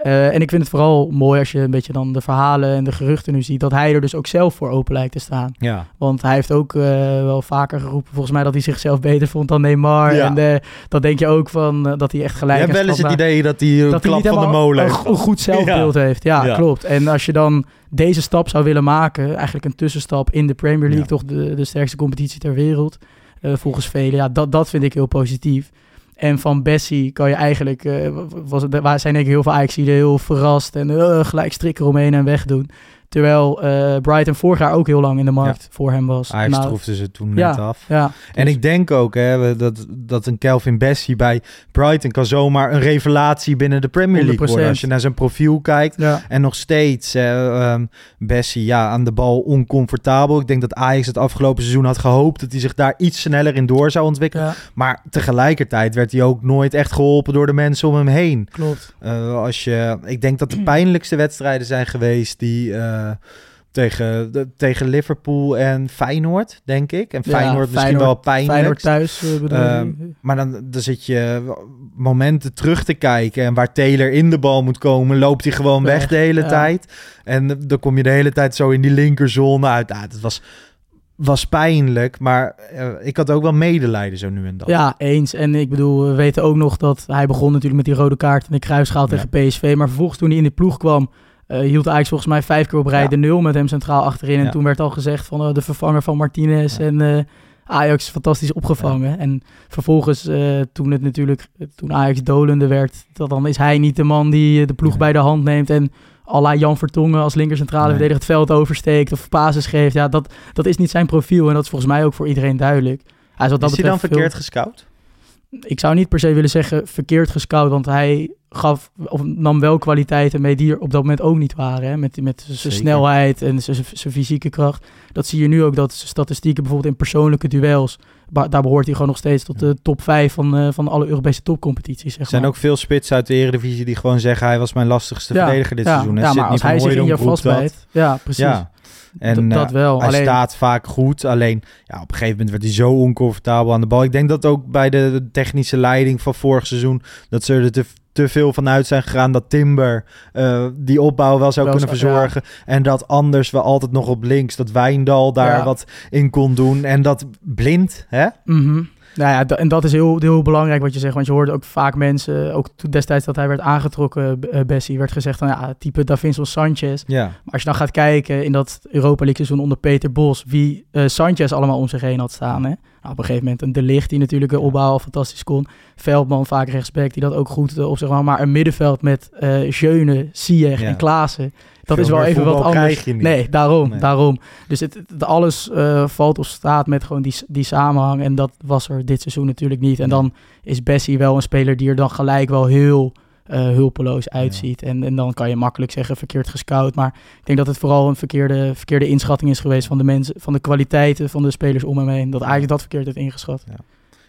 Eh, en ik vind het vooral mooi als je een beetje dan de verhalen en de geruchten nu ziet, dat hij er dus ook zelf voor open lijkt te staan. Ja. Want hij heeft ook eh, wel vaker geroepen, volgens mij, dat hij zichzelf beter vond dan Neymar. Ja. En eh, dat denk je ook van, dat hij echt Je gelijk hebt en wel eens het idee dat hij een dat klap niet van de molen heeft. een goed zelfbeeld heeft. Ja, klopt. En als je dan deze stap zou willen maken, eigenlijk een tussenstap in de Premier League, toch de, de sterkste competitie ter wereld, volgens velen. Ja, dat, dat vind ik heel positief. En van Bessie kan je eigenlijk, eh, was het, waar zijn ik heel veel ajax heel verrast en eh, gelijk strikken omheen en wegdoen. Terwijl eh, Brighton vorig jaar ook heel lang in de markt voor hem was. Ajax Nou, troefde ze toen ja, net af. Ja, En ik denk ook hè, dat, dat een Kelvin Bessie bij Brighton kan zomaar een revelatie binnen de Premier League 100%. worden. Als je naar zijn profiel kijkt. En nog steeds, eh, ehm, Bessie, ja, aan de bal oncomfortabel. Ik denk dat Ajax het afgelopen seizoen had gehoopt dat hij zich daar iets sneller in door zou ontwikkelen. Maar tegelijkertijd werd hij ook nooit echt geholpen door de mensen om hem heen. klopt. Eh, als je, ik denk dat de pijnlijkste wedstrijden zijn geweest die eh, tegen, de, tegen Liverpool en Feyenoord, denk ik. En Ja, Feyenoord misschien Feyenoord- wel pijnlijk. Feyenoord thuis eh, bedoel Ehm? Maar dan, dan zit je momenten terug te kijken. En waar Taylor in de bal moet komen, loopt hij gewoon weg, Weg, de hele ja. tijd. En dan kom je de hele tijd zo in die linkerzone uit. Nou, het was, was pijnlijk, maar eh, ik had ook wel medelijden zo nu en dan. Ja, eens. En ik bedoel, we weten ook nog dat hij begon natuurlijk met die rode kaart en de kruisschaal Ja. tegen PSV. Maar vervolgens toen hij in de ploeg kwam, eh, hield Ajax volgens mij vijf keer op rij Ja. de nul met hem centraal achterin. En Ja. toen werd al gezegd van eh, de vervanger van Martinez Ja. en eh, Ajax fantastisch opgevangen. En vervolgens, toen het natuurlijk, toen Ajax dolende werd, dat dan is hij niet de man die de ploeg bij de hand neemt en à la Jan Vertongen als linker centrale Nee. verdediger het veld oversteekt of basis geeft. Ja, dat, dat is niet zijn profiel en dat is volgens mij ook voor iedereen duidelijk. Hij is, wat dat is hij dan betreft veel- verkeerd gescout? Ik zou niet per se willen zeggen verkeerd gescout, want hij gaf of nam wel kwaliteiten mee die er op dat moment ook niet waren. Hè? Met, met zijn snelheid en zijn zijn fysieke kracht. Dat zie je nu ook, dat zijn statistieken bijvoorbeeld in persoonlijke duels, daar behoort hij gewoon nog steeds tot de top 5 van, eh, van alle Europese topcompetities. Zeg Er zijn maar. ook veel spits uit de Eredivisie die gewoon zeggen... hij was mijn lastigste Ja, verdediger dit ja, seizoen. En Ja, maar als hij zich in je vastbijt. Ja, precies. Ja. En dat eh, wel. hij Alleen, staat vaak goed. Alleen ja, op een gegeven moment werd hij zo oncomfortabel aan de bal. Ik denk dat ook bij de, technische leiding van vorig seizoen... dat ze er te, te veel van uit zijn gegaan dat Timber eh, die opbouw wel zou Wel kunnen verzorgen. En dat anders we altijd nog op links, dat Wijndal daar Ja. wat in kon doen. En dat blind, hè? Mhm. Nou ja, en dat is heel, heel belangrijk wat je zegt. Want je hoorde ook vaak mensen, ook destijds dat hij werd aangetrokken, eh, Bessie, werd gezegd van ja, type Davinson Sanchez. Ja. Maar als je dan gaat kijken in dat Europa League seizoen onder Peter Bos, wie eh, Sanchez allemaal om zich heen had staan. Hè? Nou, op een gegeven moment een De Ligt die natuurlijk de opbouw fantastisch kon. Veldman vaak rechtsback die dat ook goed eh, op zich. Maar een middenveld met eh Jeune, Ja. en Klaassen. Dat Veel is wel even wat anders. Nee, daarom, Nee. daarom. Dus het, het- alles eh, valt of staat met gewoon die, die samenhang. En dat was er dit seizoen natuurlijk niet. En dan is Bessie wel een speler die er dan gelijk wel heel hulpeloos uitziet. En, en dan kan je makkelijk zeggen verkeerd gescout. Maar ik denk dat het vooral een verkeerde, verkeerde inschatting is geweest van de mensen, van de kwaliteiten van de spelers om hem heen. Dat eigenlijk dat verkeerd heeft ingeschat.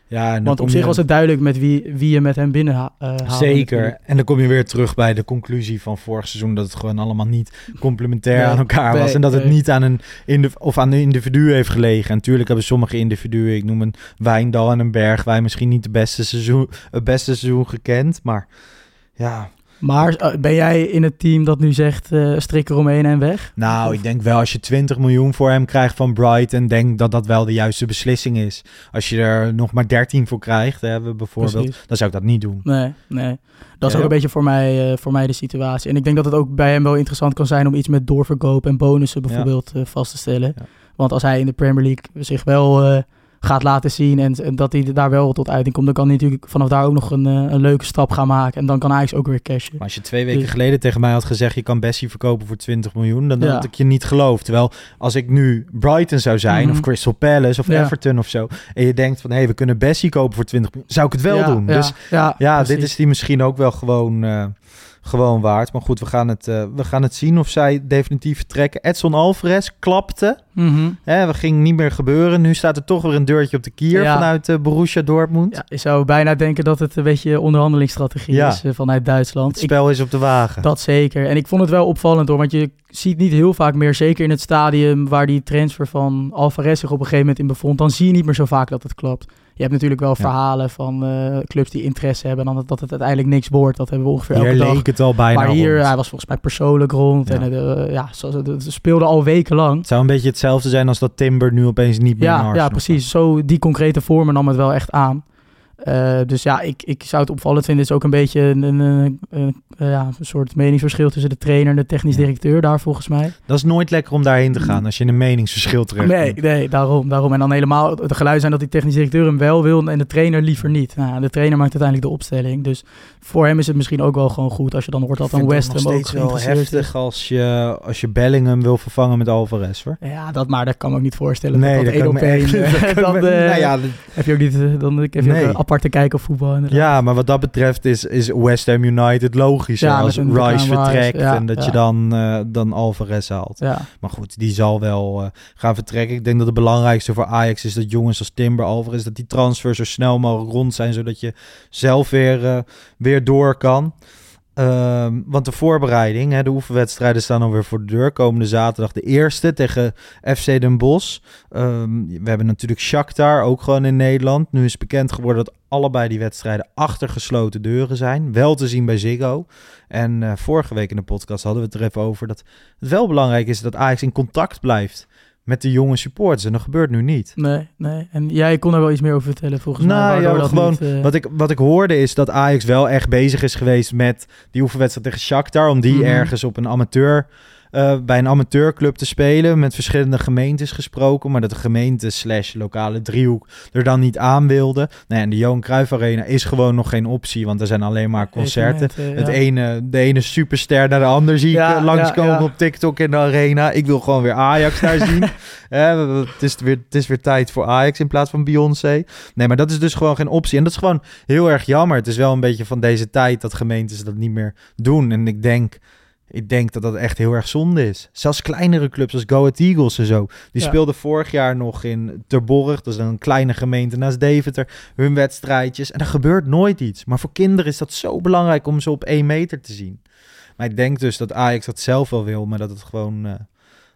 Ja, dan Want op zich je- was het duidelijk met wie, wie je met hem binnen ha- eh, haalde Zeker. natuurlijk. En dan kom je weer terug bij de conclusie van vorig seizoen dat het gewoon allemaal niet complementair Nee, aan elkaar was. En dat het niet aan een of aan een individu heeft gelegen. En natuurlijk hebben sommige individuen, ik noem een Wijndal en een Bergwijn, misschien niet de beste seizoen, het beste seizoen gekend. Maar ja, Maar eh, ben jij in het team dat nu zegt eh strik eromheen en weg? nou, Of- ik denk wel als je 20 miljoen voor hem krijgt van Brighton, denk dat dat wel de juiste beslissing is. Als je er nog maar 13 voor krijgt, hè, we bijvoorbeeld, Precies. dan zou ik dat niet doen. Nee, nee. Dat is Ja. ook een beetje voor mij, eh, voor mij de situatie. En ik denk dat het ook bij hem wel interessant kan zijn om iets met doorverkoop en bonussen bijvoorbeeld vast te stellen. Ja. Want als hij in de Premier League zich wel gaat laten zien en, en dat hij daar wel tot uiting komt, dan kan hij natuurlijk vanaf daar ook nog een, eh, een leuke stap gaan maken. En dan kan Ajax ook weer cashen. Maar als je twee weken Dus- geleden tegen mij had gezegd... je kan Bessie verkopen voor 20 miljoen... dan Ja. had ik je niet geloofd. Terwijl als ik nu Brighton zou zijn... Mhm. of Crystal Palace of Ja. Everton of zo... en je denkt van... hé, we kunnen Bessie kopen voor 20 miljoen... zou ik het wel doen. Dus ja, dit is die misschien ook wel gewoon, eh, gewoon waard. Maar goed, we gaan, het, eh, we gaan het zien of zij definitief vertrekken. Edson Alvarez klapte. Mhm. Hè, dat ging niet meer gebeuren. Nu staat er toch weer een deurtje op de kier... Ja. vanuit eh, Borussia Dortmund. Ja, je zou bijna denken dat het een beetje onderhandelingsstrategie Ja. is eh, vanuit Duitsland. Het Ik- spel is op de wagen. Dat zeker. En ik vond het wel opvallend hoor, want je ziet niet heel vaak meer, zeker in het stadium waar die transfer van Alvarez zich op een gegeven moment in bevond, dan zie je niet meer zo vaak dat het klopt. Je hebt natuurlijk wel Ja. verhalen van eh, clubs die interesse hebben en dan dat het uiteindelijk niks wordt. Dat hebben we ongeveer elke Hier dag. leek het al bijna maar hier, rond. hij was volgens mij persoonlijk rond. Ja. En eh, ja, zo- het speelde al wekenlang. Het zou een beetje hetzelfde zijn als dat Timber nu opeens niet meer Ja, ja, precies. Zo die concrete vormen nam het wel echt aan. Eh, dus ja, ik, ik zou het opvallend vinden. Het is ook een beetje een, een, een- een- eh, ja, een soort meningsverschil tussen de trainer en de technisch directeur daar volgens mij. Dat is nooit lekker om daarheen te gaan als je een meningsverschil terecht Nee, nee, daarom, daarom. En dan helemaal de geluiden zijn dat die technisch directeur hem wel wil en de trainer liever niet. Nou, de trainer maakt uiteindelijk de opstelling. Dus voor hem is het misschien ook wel gewoon goed als je dan hoort dat een West Ham ook steeds wel is. heftig als je, als je Bellingham wil vervangen met Alvarez, hoor. Ja, dat, maar dat kan ik me ook niet voorstellen. Nee, dat kan ik me één. echt- dat kan ik Dan me- nou ja, dat- heb je ook niet, eh, dan heb je Nee. ook een aparte kijk op voetbal. inderdaad. ja, maar wat dat betreft is, is West Ham United logischer Ja, als Rice vertrekt ja, en dat ja. je dan, eh, dan Alvarez haalt. Ja, Maar goed, die zal wel eh, gaan vertrekken. Ik denk dat het belangrijkste voor Ajax is dat jongens als Timber, Alvarez, dat die transfers zo snel mogelijk rond zijn, zodat je zelf weer, eh, weer door kan. Ehm, want de voorbereiding, hè, de oefenwedstrijden staan alweer voor de deur. Komende zaterdag de eerste tegen FC Den Bosch. Ehm, we hebben natuurlijk Shakhtar, ook gewoon in Nederland. Nu is bekend geworden dat allebei die wedstrijden achter gesloten deuren zijn. Wel te zien bij Ziggo. En eh, vorige week in de podcast hadden we het er even over dat het wel belangrijk is dat Ajax in contact blijft met de jonge supporters. En dat gebeurt nu niet. nee, nee. En jij kon er wel iets meer over vertellen volgens mij. Nou ja, dat gewoon niet, eh, wat, ik, wat ik hoorde is dat Ajax wel echt bezig is geweest met die oefenwedstrijd tegen Shakhtar. Om die Mhm. ergens op een amateur, eh, bij een amateurclub te spelen. Met verschillende gemeentes gesproken. Maar dat de gemeente slash lokale driehoek er dan niet aan wilde. Nou ja, en de Johan Cruijff Arena is gewoon nog geen optie. Want er zijn alleen maar concerten. evenementen, Het ene, de ene superster naar de ander zie ik Ja, eh, langskomen ja, op TikTok in de arena. Ik wil gewoon weer Ajax daar zien. We- het, is weer, het is weer tijd voor Ajax in plaats van Beyoncé. Nee, maar dat is dus gewoon geen optie. En dat is gewoon heel erg jammer. Het is wel een beetje van deze tijd dat gemeentes dat niet meer doen. En ik denk, ik denk dat dat echt heel erg zonde is. Zelfs kleinere clubs als Go Ahead Eagles en zo. Die Ja. speelden vorig jaar nog in Terborg. Dat is een kleine gemeente naast Deventer. Hun wedstrijdjes. En er gebeurt nooit iets. Maar voor kinderen is dat zo belangrijk om ze op één meter te zien. Maar ik denk dus dat Ajax dat zelf wel wil. Maar dat het gewoon eh,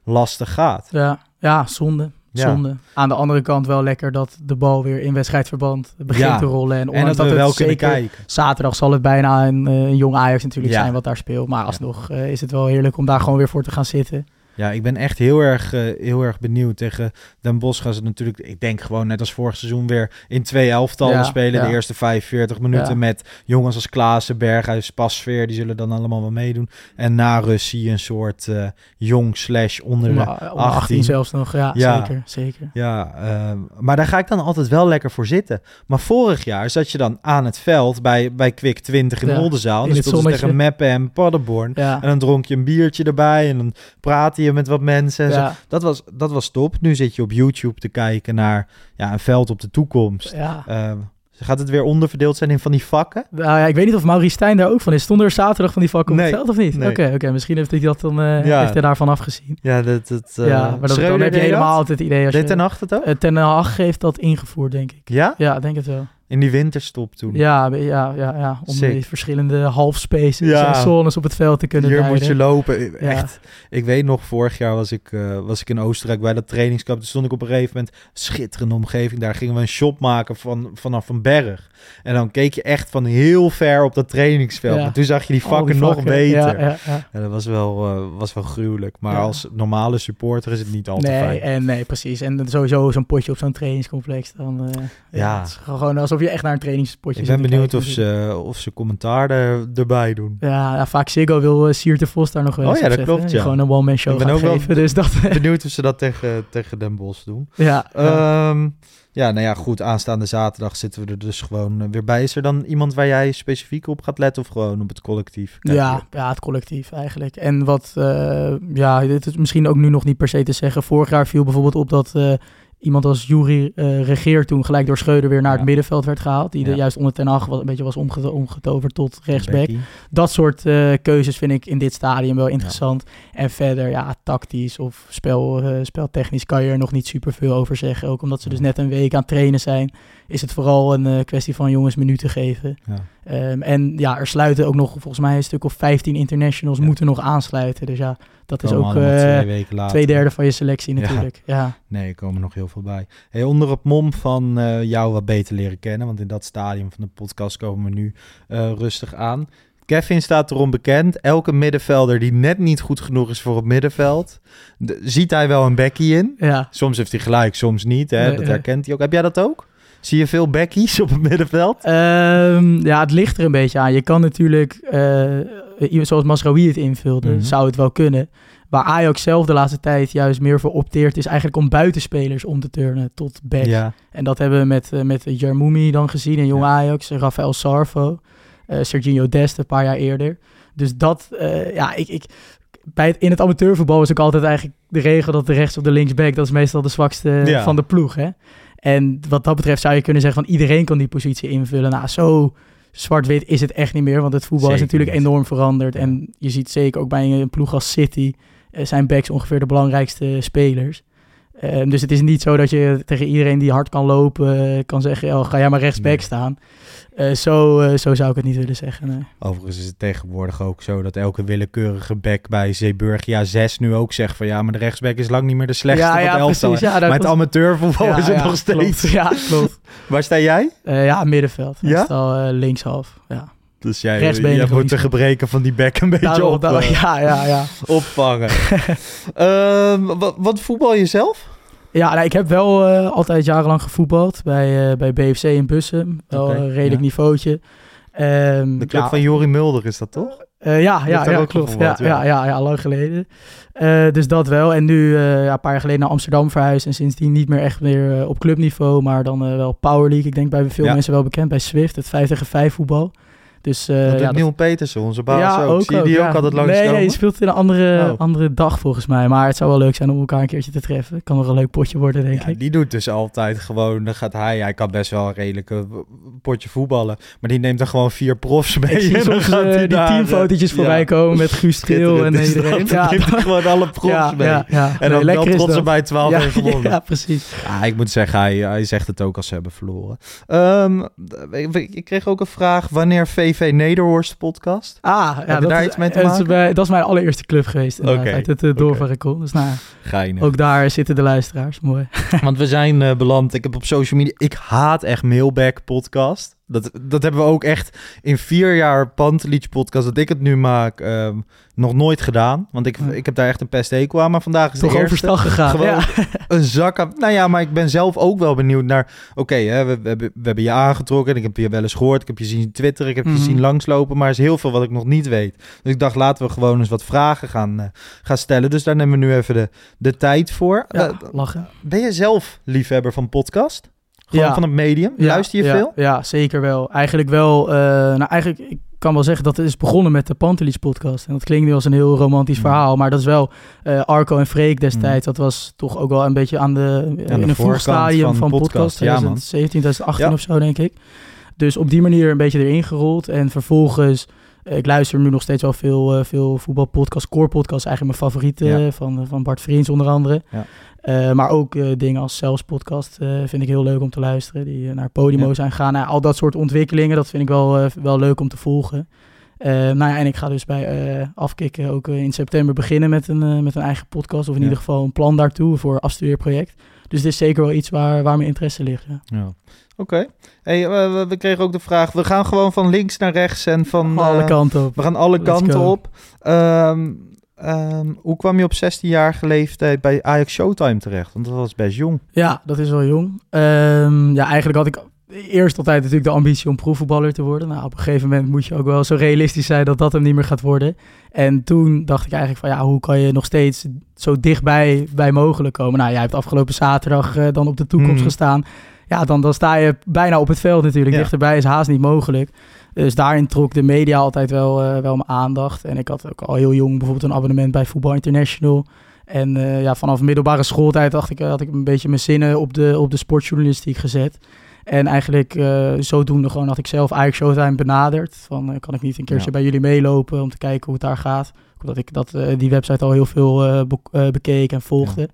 lastig gaat. Ja, ja zonde. Ja. Aan de andere kant wel lekker dat de bal weer in wedstrijdverband begint Ja. te rollen. En, En dat we het wel kunnen zeker kijken. Zaterdag zal het bijna een, eh, een jong Ajax natuurlijk Ja. zijn wat daar speelt. Maar alsnog eh, is het wel heerlijk om daar gewoon weer voor te gaan zitten. Ja, ik ben echt heel erg, eh, heel erg benieuwd. Tegen Den Bosch gaan ze natuurlijk, ik denk gewoon net als vorig seizoen weer in twee elftallen Ja, spelen. ja. De eerste 45 minuten Ja. met jongens als Klaassen, Berghuis, Pasveer. Die zullen dan allemaal wel meedoen. En na rust zie je een soort eh, jong slash onder de Om, om 18 18. zelfs nog. Ja, zeker. zeker. Ja, ehm, maar daar ga ik dan altijd wel lekker voor zitten. Maar vorig jaar zat je dan aan het veld bij, bij Kwik 20 in Oldenzaal. En dan het speelden ze tegen. Meppen en Paderborn. Ja. En dan dronk je een biertje erbij en dan praatte je met wat mensen. En zo. Ja. Dat, was, dat was top. Nu zit je op YouTube te kijken naar ja, een veld op de toekomst. Ja. Eh, Gaat het weer onderverdeeld zijn in van die vakken? Nou ja, ik weet niet of Maurice Stijn daar ook van is. Stonden er zaterdag van die vakken op Nee. het veld of niet? Nee. Oké, oké. misschien heeft hij dat dan eh, Ja. heeft hij daarvan afgezien. Ja, dat... dat eh, ja, maar dat, dan heb je helemaal altijd het idee als je... Ten Hag het ook? Eh, Ten Hag heeft dat ingevoerd, denk ik. Ja? Ja, denk het wel. In die winterstop toen. Ja, ja, ja, ja. Om Sick. die verschillende half spaces Ja. en zones op het veld te kunnen Hier duiden. moet je lopen. Ja. Echt. Ik weet nog, vorig jaar was ik, eh, was ik in Oostenrijk bij dat trainingskamp. Toen stond ik op een gegeven moment, schitterende omgeving. Daar gingen we een shop maken van, vanaf een berg. En dan keek je echt van heel ver op dat trainingsveld. Ja. En toen zag je die vakken die nog beter. Ja, ja, ja. Ja, dat was wel, eh, was wel gruwelijk. Maar als normale supporter is het niet al te Nee, fijn. en nee, precies. En sowieso zo'n potje op zo'n trainingscomplex. Dan, eh, ja. Het is gewoon alsof je echt naar een trainingspotje Ik ben benieuwd of ze, of ze commentaar er, erbij doen. Ja, vaak Ziggo wil uh, Siert de Vos daar nog wel Oh ja, dat klopt, ja. Gewoon een one-man show Ik ben ook wel- geven. Dus dat... benieuwd of ze dat tegen, tegen Den Bosch doen. ja, ja. Ja, nou ja, goed. Aanstaande zaterdag zitten we er dus gewoon eh, weer bij. Is er dan iemand waar jij specifiek op gaat letten of gewoon op het collectief? Kijk, Ja, ja, het collectief eigenlijk. En wat, eh, ja, dit is misschien ook nu nog niet per se te zeggen. Vorig jaar viel bijvoorbeeld op dat eh, iemand als Jury eh Regeer toen gelijk door Schreuder weer naar Ja. het middenveld werd gehaald. Die Ja. er juist onder Ten Hag was, een beetje was omge- omgetoverd tot rechtsback. Dat soort eh, keuzes vind ik in dit stadium wel interessant. En verder, ja, tactisch of spel, eh, speltechnisch kan je er nog niet super veel over zeggen. Ook omdat ze dus net een week aan het trainen zijn, is het vooral een eh, kwestie van jongens minuten geven. Ja. Ehm, en ja, er sluiten ook nog volgens mij een stuk of 15 internationals Ja. moeten nog aansluiten. Dus ja, dat is ook eh, twee derde van je selectie natuurlijk. Ja. Nee, er komen nog heel veel bij. Hey, onder het mom van eh, jou wat beter leren kennen, want in dat stadium van de podcast komen we nu rustig aan. Kevin staat erom bekend. Elke middenvelder die net niet goed genoeg is voor het middenveld, de- ziet hij wel een bekkie in. ja. Soms heeft hij gelijk, soms niet. Hè? Nee, dat herkent hij ook. Heb jij dat ook? Zie je veel bekkies op het middenveld? Ehm, ja, het ligt er een beetje aan. Je kan natuurlijk, iemand zoals Masraoui het invulde, Mhm. zou het wel kunnen. Waar Ajax zelf de laatste tijd juist meer voor opteert, is eigenlijk om buitenspelers om te turnen tot back. Ja. En dat hebben we met, eh, met Jarmoumi dan gezien in Jong Ja. Ajax, Rafael Sarvo, eh Serginho Dest een paar jaar eerder. Dus dat, ja, ik, ik, bij het, in het amateurvoetbal is ook altijd eigenlijk de regel dat de rechts of de linksback, dat is meestal de zwakste Ja. van de ploeg. Hè? En wat dat betreft zou je kunnen zeggen van iedereen kan die positie invullen. Nou, zo zwart-wit is het echt niet meer, want het voetbal is natuurlijk enorm veranderd. Ja. En je ziet zeker ook bij een ploeg als City, eh, zijn backs ongeveer de belangrijkste spelers. Ehm, dus het is niet zo dat je tegen iedereen die hard kan lopen eh, kan zeggen, oh, ga jij maar rechtsback Nee. staan. Eh, zo, eh, zo zou ik het niet willen zeggen. nee. Overigens is het tegenwoordig ook zo dat elke willekeurige back bij Zeeburgia 6 nu ook zegt van ja, maar de rechtsback is lang niet meer de slechtste Ja, van ja, elftal. precies. Ja, dat maar het amateurvoetbal Ja, is het ja, nog steeds. Ja, klopt. Waar sta jij? Ja, middenveld. Ja? Meestal linkshalf. Ja. Dus jij, jij moet de gebreken van die back een beetje Daarom, op, daarom- ja, ja, ja. opvangen. Ehm, wat, wat voetbal je zelf? Ja, nou, ik heb wel eh, altijd jarenlang gevoetbald bij, eh, bij BFC in Bussen. Wel een redelijk ja. niveautje. Ehm, De club ja, van Jori Mulder is dat toch? eh, ja, ja, ja, klopt. Ja, ja. ja. Ja, lang geleden. Dus dat wel. En nu ja, een paar jaar geleden naar Amsterdam verhuisd. En sindsdien niet meer echt meer op clubniveau, maar dan wel Power League. Ik denk bij veel mensen wel bekend bij Swift, het 5 tegen 5 voetbal. Dus, eh, dat ja, dat- Neil Petersen, onze baas ook. Zie je die ja. ook altijd Nee, langskomen? nee, je speelt in een andere, Oh. andere dag volgens mij. Maar het zou wel leuk zijn om elkaar een keertje te treffen. Kan nog een leuk potje worden, denk Ja, ik. die doet dus altijd gewoon, dan gaat hij, hij kan best wel een redelijke potje voetballen, maar die neemt dan gewoon vier profs mee. Ik zie en dan soms gaat eh, die daar, teamfotootjes eh, voorbij komen met Guus Treel en is iedereen. Ja, Dan neemt hij gewoon alle profs mee. En dan Nee, wel trots erbij 12 ja, gewonnen. ja, precies. Ja, ik moet zeggen, hij, hij zegt het ook als ze hebben verloren. Ehm, ik, ik kreeg ook een vraag, wanneer VV Nederhorst podcast? Ah, ja, dat daar is, iets mee te het is maken? bij- dat is mijn allereerste club geweest. Oké, Uit het uh, doorvarrecol. Dus nou, Geinig. ook daar zitten de luisteraars. Mooi. Want we zijn eh, beland, ik heb op social media, ik haat echt Mailback podcast. Dat, dat hebben we ook echt in vier jaar Pantelich podcast, dat ik het nu maak, ehm, nog nooit gedaan. Want ik, Ja. ik heb daar echt een pest aan, maar vandaag is Toch de eerste. gegaan. Gewoon ja. een zak aan. Nou ja, maar ik ben zelf ook wel benieuwd naar. Oké, we, we, hebben- we hebben je aangetrokken. Ik heb je wel eens gehoord. Ik heb je zien twitteren. Ik heb je zien langslopen. Maar er is heel veel wat ik nog niet weet. Dus ik dacht, laten we gewoon eens wat vragen gaan, eh, gaan stellen. Dus daar nemen we nu even de, de tijd voor. Ja, Eh, lachen. ben je zelf liefhebber van podcast? Gewoon Ja. van het medium? Ja, Luister je veel? Ja, zeker wel. Eigenlijk wel. eh, nou, eigenlijk, ik kan wel zeggen dat het is begonnen met de Pantelis podcast. En dat klinkt nu als een heel romantisch Mm. verhaal. Maar dat is wel eh, Arco en Freek destijds. Dat was toch ook wel een beetje aan de, in een vroeg stadium van van, podcast, podcast. ja, man. 2017, 2018 Ja. of zo, denk ik. Dus op die manier een beetje erin gerold. En vervolgens, ik luister nu nog steeds wel veel, eh, veel voetbalpodcasts. Core podcast eigenlijk mijn favoriete, Ja. eh, van, van Bart Vriends onder andere. Ja. Eh, maar ook dingen als Zelfs podcast vind ik heel leuk om te luisteren. Die naar Podimo Ja. zijn gegaan. Nou, al dat soort ontwikkelingen, dat vind ik wel, wel leuk om te volgen. Nou ja, en ik ga dus bij Afkikken ook in september beginnen met een, met een eigen podcast. Of in ieder geval een plan daartoe voor afstudeerproject. Dus dit is zeker wel iets waar, waar mijn interesse ligt. Ja. Ja. Oké. Hey, we, we kregen ook de vraag, we gaan gewoon van links naar rechts en van... Alle eh, kanten op. We gaan alle Let's kanten go. op. Ehm, ehm, hoe kwam je op 16-jarige leeftijd bij Ajax Showtime terecht? Want dat was best jong. Ja, dat is wel jong. Ehm, ja, eigenlijk had ik eerst altijd natuurlijk de ambitie om profvoetballer te worden. Nou, op een gegeven moment moet je ook wel zo realistisch zijn dat dat hem niet meer gaat worden. En toen dacht ik eigenlijk van ja, hoe kan je nog steeds zo dichtbij bij mogelijk komen? Nou, jij hebt afgelopen zaterdag eh, dan op de toekomst Mhm. gestaan. Ja, dan, dan sta je bijna op het veld natuurlijk. Ja. Dichterbij is haast niet mogelijk. Dus daarin trok de media altijd wel, eh, wel mijn aandacht. En ik had ook al heel jong bijvoorbeeld een abonnement bij Voetbal International. En eh, ja, vanaf middelbare schooltijd dacht ik, had ik een beetje mijn zinnen op de, op de sportjournalistiek gezet. En eigenlijk eh, zodoende gewoon had ik zelf Ajax Showtime benaderd. Van, eh, kan ik niet een keertje Ja. bij jullie meelopen om te kijken hoe het daar gaat. Omdat ik dat, eh, die website al heel veel be- bekeek en volgde.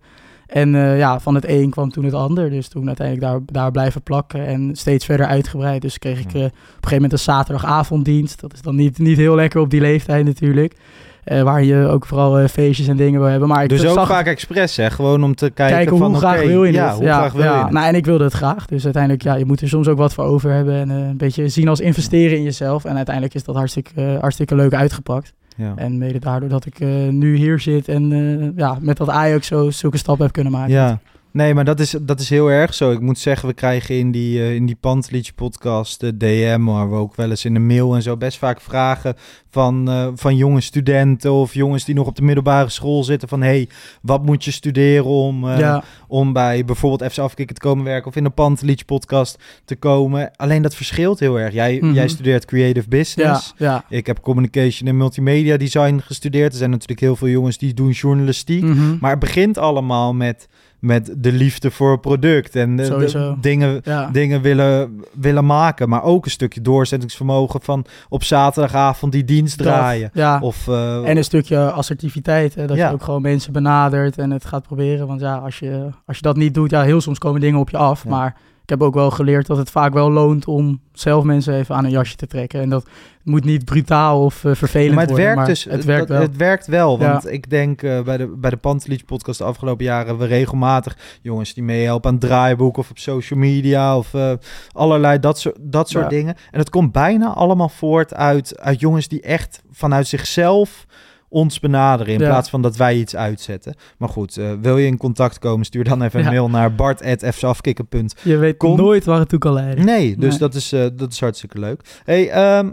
En ja, van het een kwam toen het ander. Dus toen uiteindelijk daar, daar blijven plakken en steeds verder uitgebreid. Dus kreeg ik op een gegeven moment een zaterdagavonddienst. Dat is dan niet, niet heel lekker op die leeftijd natuurlijk. Eh, waar je ook vooral eh, feestjes en dingen wil hebben. Maar ik Dus ook zag vaak expres, hè? Gewoon om te kijken, kijken van, hoe graag wil je ja, het. hoe graag wil je het? Nou, en ik wilde het graag. Dus uiteindelijk, ja, je moet er soms ook wat voor over hebben. En eh, een beetje zien als investeren in jezelf. En uiteindelijk is dat hartstikke, hartstikke leuk uitgepakt. Ja. En mede daardoor dat ik nu hier zit en ja, met dat Ajax zo zulke stappen heb kunnen maken. Ja, nee, maar dat is, dat is heel erg zo. Ik moet zeggen, we krijgen in die, eh, in die Pantelic podcast, de DM, maar we ook wel eens in de mail en zo, best vaak vragen van, eh, van jonge studenten of jongens die nog op de middelbare school zitten van, hey, wat moet je studeren om, eh, ja, om bij bijvoorbeeld FC Afkikken te komen werken of in de Pantelic podcast te komen. Alleen dat verschilt heel erg. Jij, Mhm. jij studeert creative ja, business. ja. Ik heb communication en multimedia design gestudeerd. Er zijn natuurlijk heel veel jongens die doen journalistiek. Mhm. Maar het begint allemaal met, met de liefde voor het product. En de, dingen, ja. dingen willen, willen maken. Maar ook een stukje doorzettingsvermogen van op zaterdagavond die dienst draaien. Ja. Of, eh, En een stukje assertiviteit. Hè, dat Ja. je ook gewoon mensen benadert en het gaat proberen. Want ja, als je, als je dat niet doet, ja, heel soms komen dingen op je af. Maar ik heb ook wel geleerd dat het vaak wel loont om zelf mensen even aan een jasje te trekken. En dat moet niet brutaal of eh, vervelend maar het worden. werkt maar dus. Het werkt wel. Het werkt wel. Ja. Want ik denk eh, bij de, bij de Pantelic podcast de afgelopen jaren hebben we regelmatig jongens die meehelpen aan het draaiboek of op social media of eh, allerlei dat soort, dat soort Ja. dingen. En het komt bijna allemaal voort uit, uit jongens die echt vanuit zichzelf ons benaderen in Ja. plaats van dat wij iets uitzetten. Maar goed, eh, wil je in contact komen, stuur dan even een Ja. mail naar bart.fcafkikken.nl. Je weet nooit waar het toe kan leiden. Nee, dus Nee. Dat, is, eh, dat is hartstikke leuk. Hey, ehm,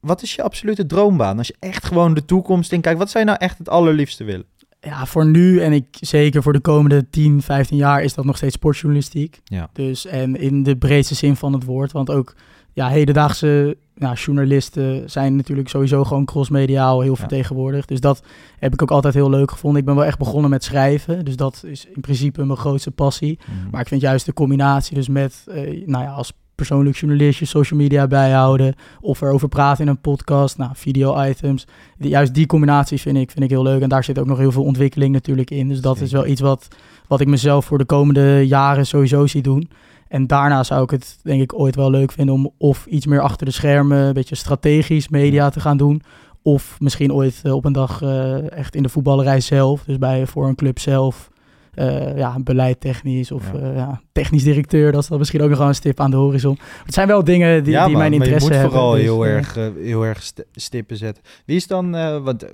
wat is je absolute droombaan? Als je echt gewoon de toekomst in kijkt, wat zou je nou echt het allerliefste willen? Ja, voor nu en ik zeker voor de komende 10, 15 jaar is dat nog steeds sportjournalistiek. Ja. Dus en in de breedste zin van het woord. Want ook ja, hedendaagse ja, journalisten zijn natuurlijk sowieso gewoon crossmediaal heel vertegenwoordigd. Dus dat heb ik ook altijd heel leuk gevonden. Ik ben wel echt begonnen met schrijven. Dus dat is in principe mijn grootste passie. Maar ik vind juist de combinatie dus met, eh, nou ja, als persoonlijk journalist je social media bijhouden of erover praten in een podcast, nou, video-items. Juist die combinatie vind ik, vind ik heel leuk en daar zit ook nog heel veel ontwikkeling natuurlijk in. Dus dat is wel iets wat, wat ik mezelf voor de komende jaren sowieso zie doen. En daarna zou ik het denk ik ooit wel leuk vinden om of iets meer achter de schermen, een beetje strategisch media te gaan doen. Of misschien ooit eh, op een dag eh, echt in de voetballerij zelf, dus bij voor een club zelf eh, ja, beleid technisch of Ja. technisch directeur. Dat is dan misschien ook nog wel een stip aan de horizon. Het zijn wel dingen die, ja, die mijn maar je interesse moet hebben. vooral dus, heel, erg, heel erg st- stippen zetten. Wie is dan, want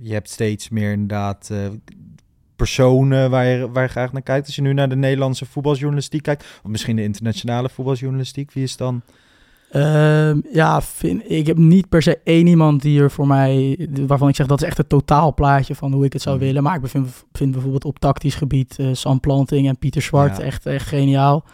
je hebt steeds meer inderdaad personen waar je, waar je graag naar kijkt. Als je nu naar de Nederlandse voetbaljournalistiek kijkt, of misschien de internationale voetbaljournalistiek, wie is dan? Ehm, ja, vind, ik heb niet per se één iemand die er voor mij, waarvan ik zeg dat is echt het totaalplaatje van hoe ik het zou Mhm. willen. Maar ik vind, vind bijvoorbeeld op tactisch gebied eh, Sam Planting en Pieter Zwart Ja. echt, echt geniaal.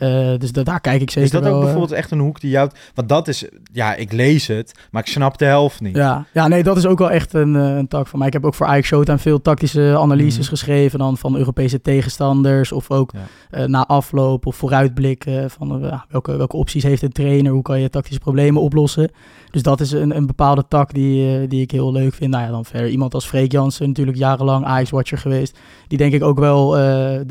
Eh, dus da- daar kijk ik zeker Is dat wel, ook eh, bijvoorbeeld echt een hoek die jou... Want dat is... Ja, ik lees het, maar ik snap de helft niet. Ja, ja, nee, dat is ook wel echt een, eh, een tak van mij. Ik heb ook voor Ajax Showtime veel tactische analyses Mhm. geschreven dan van Europese tegenstanders of ook Ja. na afloop of vooruitblikken van welke, welke opties heeft een trainer, hoe kan je tactische problemen oplossen. Dus dat is een, een bepaalde tak die, eh, die ik heel leuk vind. Nou ja, dan verder iemand als Freek Jansen, natuurlijk jarenlang Ajax-watcher geweest. Die denk ik ook wel eh,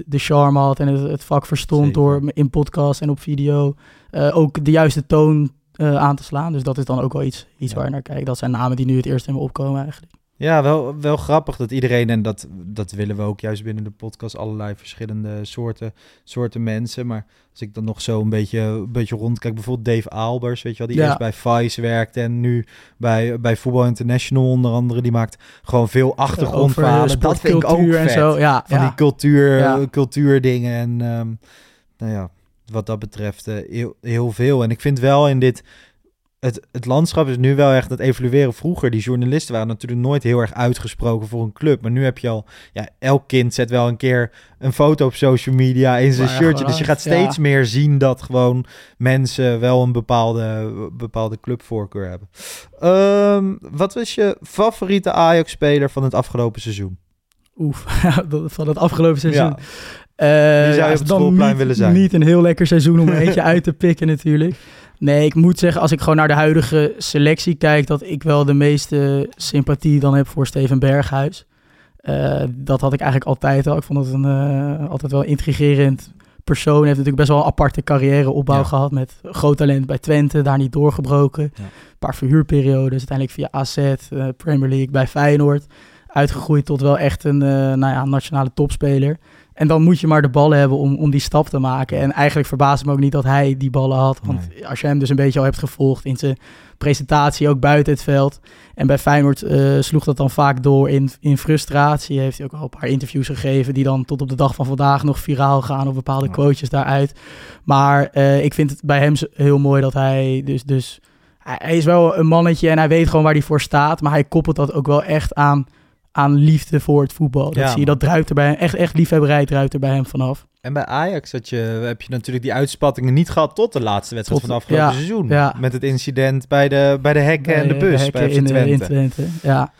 de- charme had en het, het vak verstond Zeker. door in podcast en op video eh, ook de juiste toon aan te slaan. Dus dat is dan ook wel iets, iets Ja. waar je naar kijkt. Dat zijn namen die nu het eerst in me opkomen eigenlijk. Ja, wel, wel grappig dat iedereen, en dat, dat willen we ook juist binnen de podcast, allerlei verschillende soorten, soorten mensen. Maar als ik dan nog zo een beetje, een beetje rondkijk, bijvoorbeeld Dave Albers, weet je wel, die Ja. eerst bij Vice werkte en nu bij, bij Voetbal International onder andere, die maakt gewoon veel achtergrondverhalen. Over Dat vind ik ook vet. en zo. Ja, Van ja. die cultuur, Ja. cultuurdingen en ehm, nou ja, wat dat betreft eh, heel, heel veel. En ik vind wel in dit, het, het landschap is nu wel echt het evolueren. Vroeger, die journalisten waren natuurlijk nooit heel erg uitgesproken voor een club. Maar nu heb je al, ja, elk kind zet wel een keer een foto op social media in zijn Maar shirtje. Dus je gaat ja. steeds meer zien dat gewoon mensen wel een bepaalde, bepaalde clubvoorkeur hebben. Ehm, wat was je favoriete Ajax-speler van het afgelopen seizoen? Oef, van het afgelopen seizoen. Ja. Eh, zou je ja, op het schoolplein niet, willen zijn? Niet een heel lekker seizoen om er eentje uit te pikken natuurlijk. Nee, ik moet zeggen, als ik gewoon naar de huidige selectie kijk, dat ik wel de meeste sympathie dan heb voor Steven Berghuis. Eh, dat had ik eigenlijk altijd al. Ik vond het een eh, altijd wel intrigerend persoon. Hij heeft natuurlijk best wel een aparte carrièreopbouw Ja. gehad met groot talent bij Twente, daar niet doorgebroken. Ja. Een paar verhuurperiodes, uiteindelijk via AZ, eh, Premier League bij Feyenoord. Uitgegroeid tot wel echt een nou ja, nationale topspeler. En dan moet je maar de ballen hebben om, om die stap te maken. En eigenlijk verbaast me ook niet dat hij die ballen had. Want als je hem dus een beetje al hebt gevolgd in zijn presentatie, ook buiten het veld. En bij Feyenoord eh, sloeg dat dan vaak door in, in frustratie. Heeft hij ook al een paar interviews gegeven die dan tot op de dag van vandaag nog viraal gaan. Of bepaalde Ja. quotes daaruit. Maar eh, ik vind het bij hem heel mooi dat hij dus... dus hij is wel een mannetje en hij weet gewoon waar hij voor staat. Maar hij koppelt dat ook wel echt aan, aan liefde voor het voetbal. Dat Ja, zie je, dat druipt er bij hem. Echt, echt liefhebberij druipt er bij hem vanaf. En bij Ajax had je, heb je natuurlijk die uitspattingen niet gehad tot de laatste wedstrijd Tot- van het afgelopen ja, seizoen. ja. Met het incident bij de, bij de hekken en de bus eh, bij FC in, Twente. in Twente. Ja,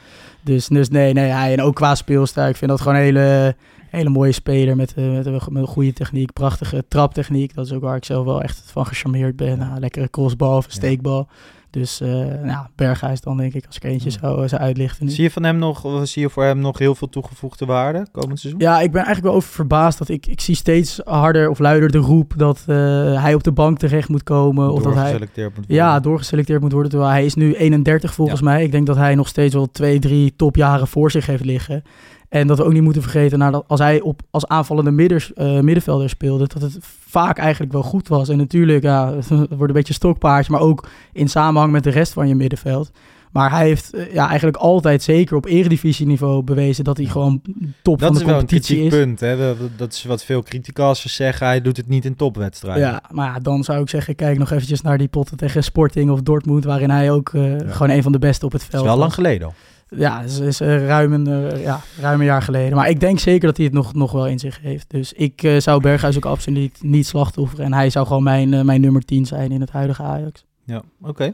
dus, dus nee, nee, hij en ook qua speelstijl. Ik vind dat gewoon een hele, hele mooie speler met, eh, met, een, met een goede techniek, prachtige traptechniek. Dat is ook waar ik zelf wel echt van gecharmeerd ben. Nou, lekkere crossbal of steekbal. Dus eh nou, Berghuis dan denk ik, als ik eentje zou, zou uitlichten nu. Zie je van hem nog, of zie je voor hem nog heel veel toegevoegde waarde komend seizoen? Ja, ik ben eigenlijk wel over verbaasd dat ik, ik zie steeds harder of luider de roep dat eh, hij op de bank terecht moet komen. Of dat hij, Doorgeselecteerd moet worden. Ja, doorgeselecteerd moet worden. Terwijl hij is nu 31 volgens Ja. mij. Ik denk dat hij nog steeds wel twee, drie topjaren voor zich heeft liggen. En dat we ook niet moeten vergeten, nadat, als hij op, als aanvallende midders, eh, middenvelder speelde, dat het vaak eigenlijk wel goed was. En natuurlijk, ja, het wordt een beetje stokpaardje, maar ook in samenhang met de rest van je middenveld. Maar hij heeft eh, ja, eigenlijk altijd, zeker op eredivisieniveau, bewezen dat hij gewoon top Dat van is de wel een competitie is. kritiekpunt. Hè? Dat is wat veel criticasters zeggen. Hij doet het niet in topwedstrijden. Ja, maar ja, dan zou ik zeggen, kijk nog eventjes naar die potten tegen Sporting of Dortmund, waarin hij ook eh, gewoon een van de beste op het Dat veld is wel was. lang geleden al. Ja, is, is eh, ruim, een, eh, ja, ruim een jaar geleden. Maar ik denk zeker dat hij het nog, nog wel in zich heeft. Dus ik eh, zou Berghuis ook absoluut niet slachtofferen. En hij zou gewoon mijn, mijn nummer 10 zijn in het huidige Ajax. Ja, oké.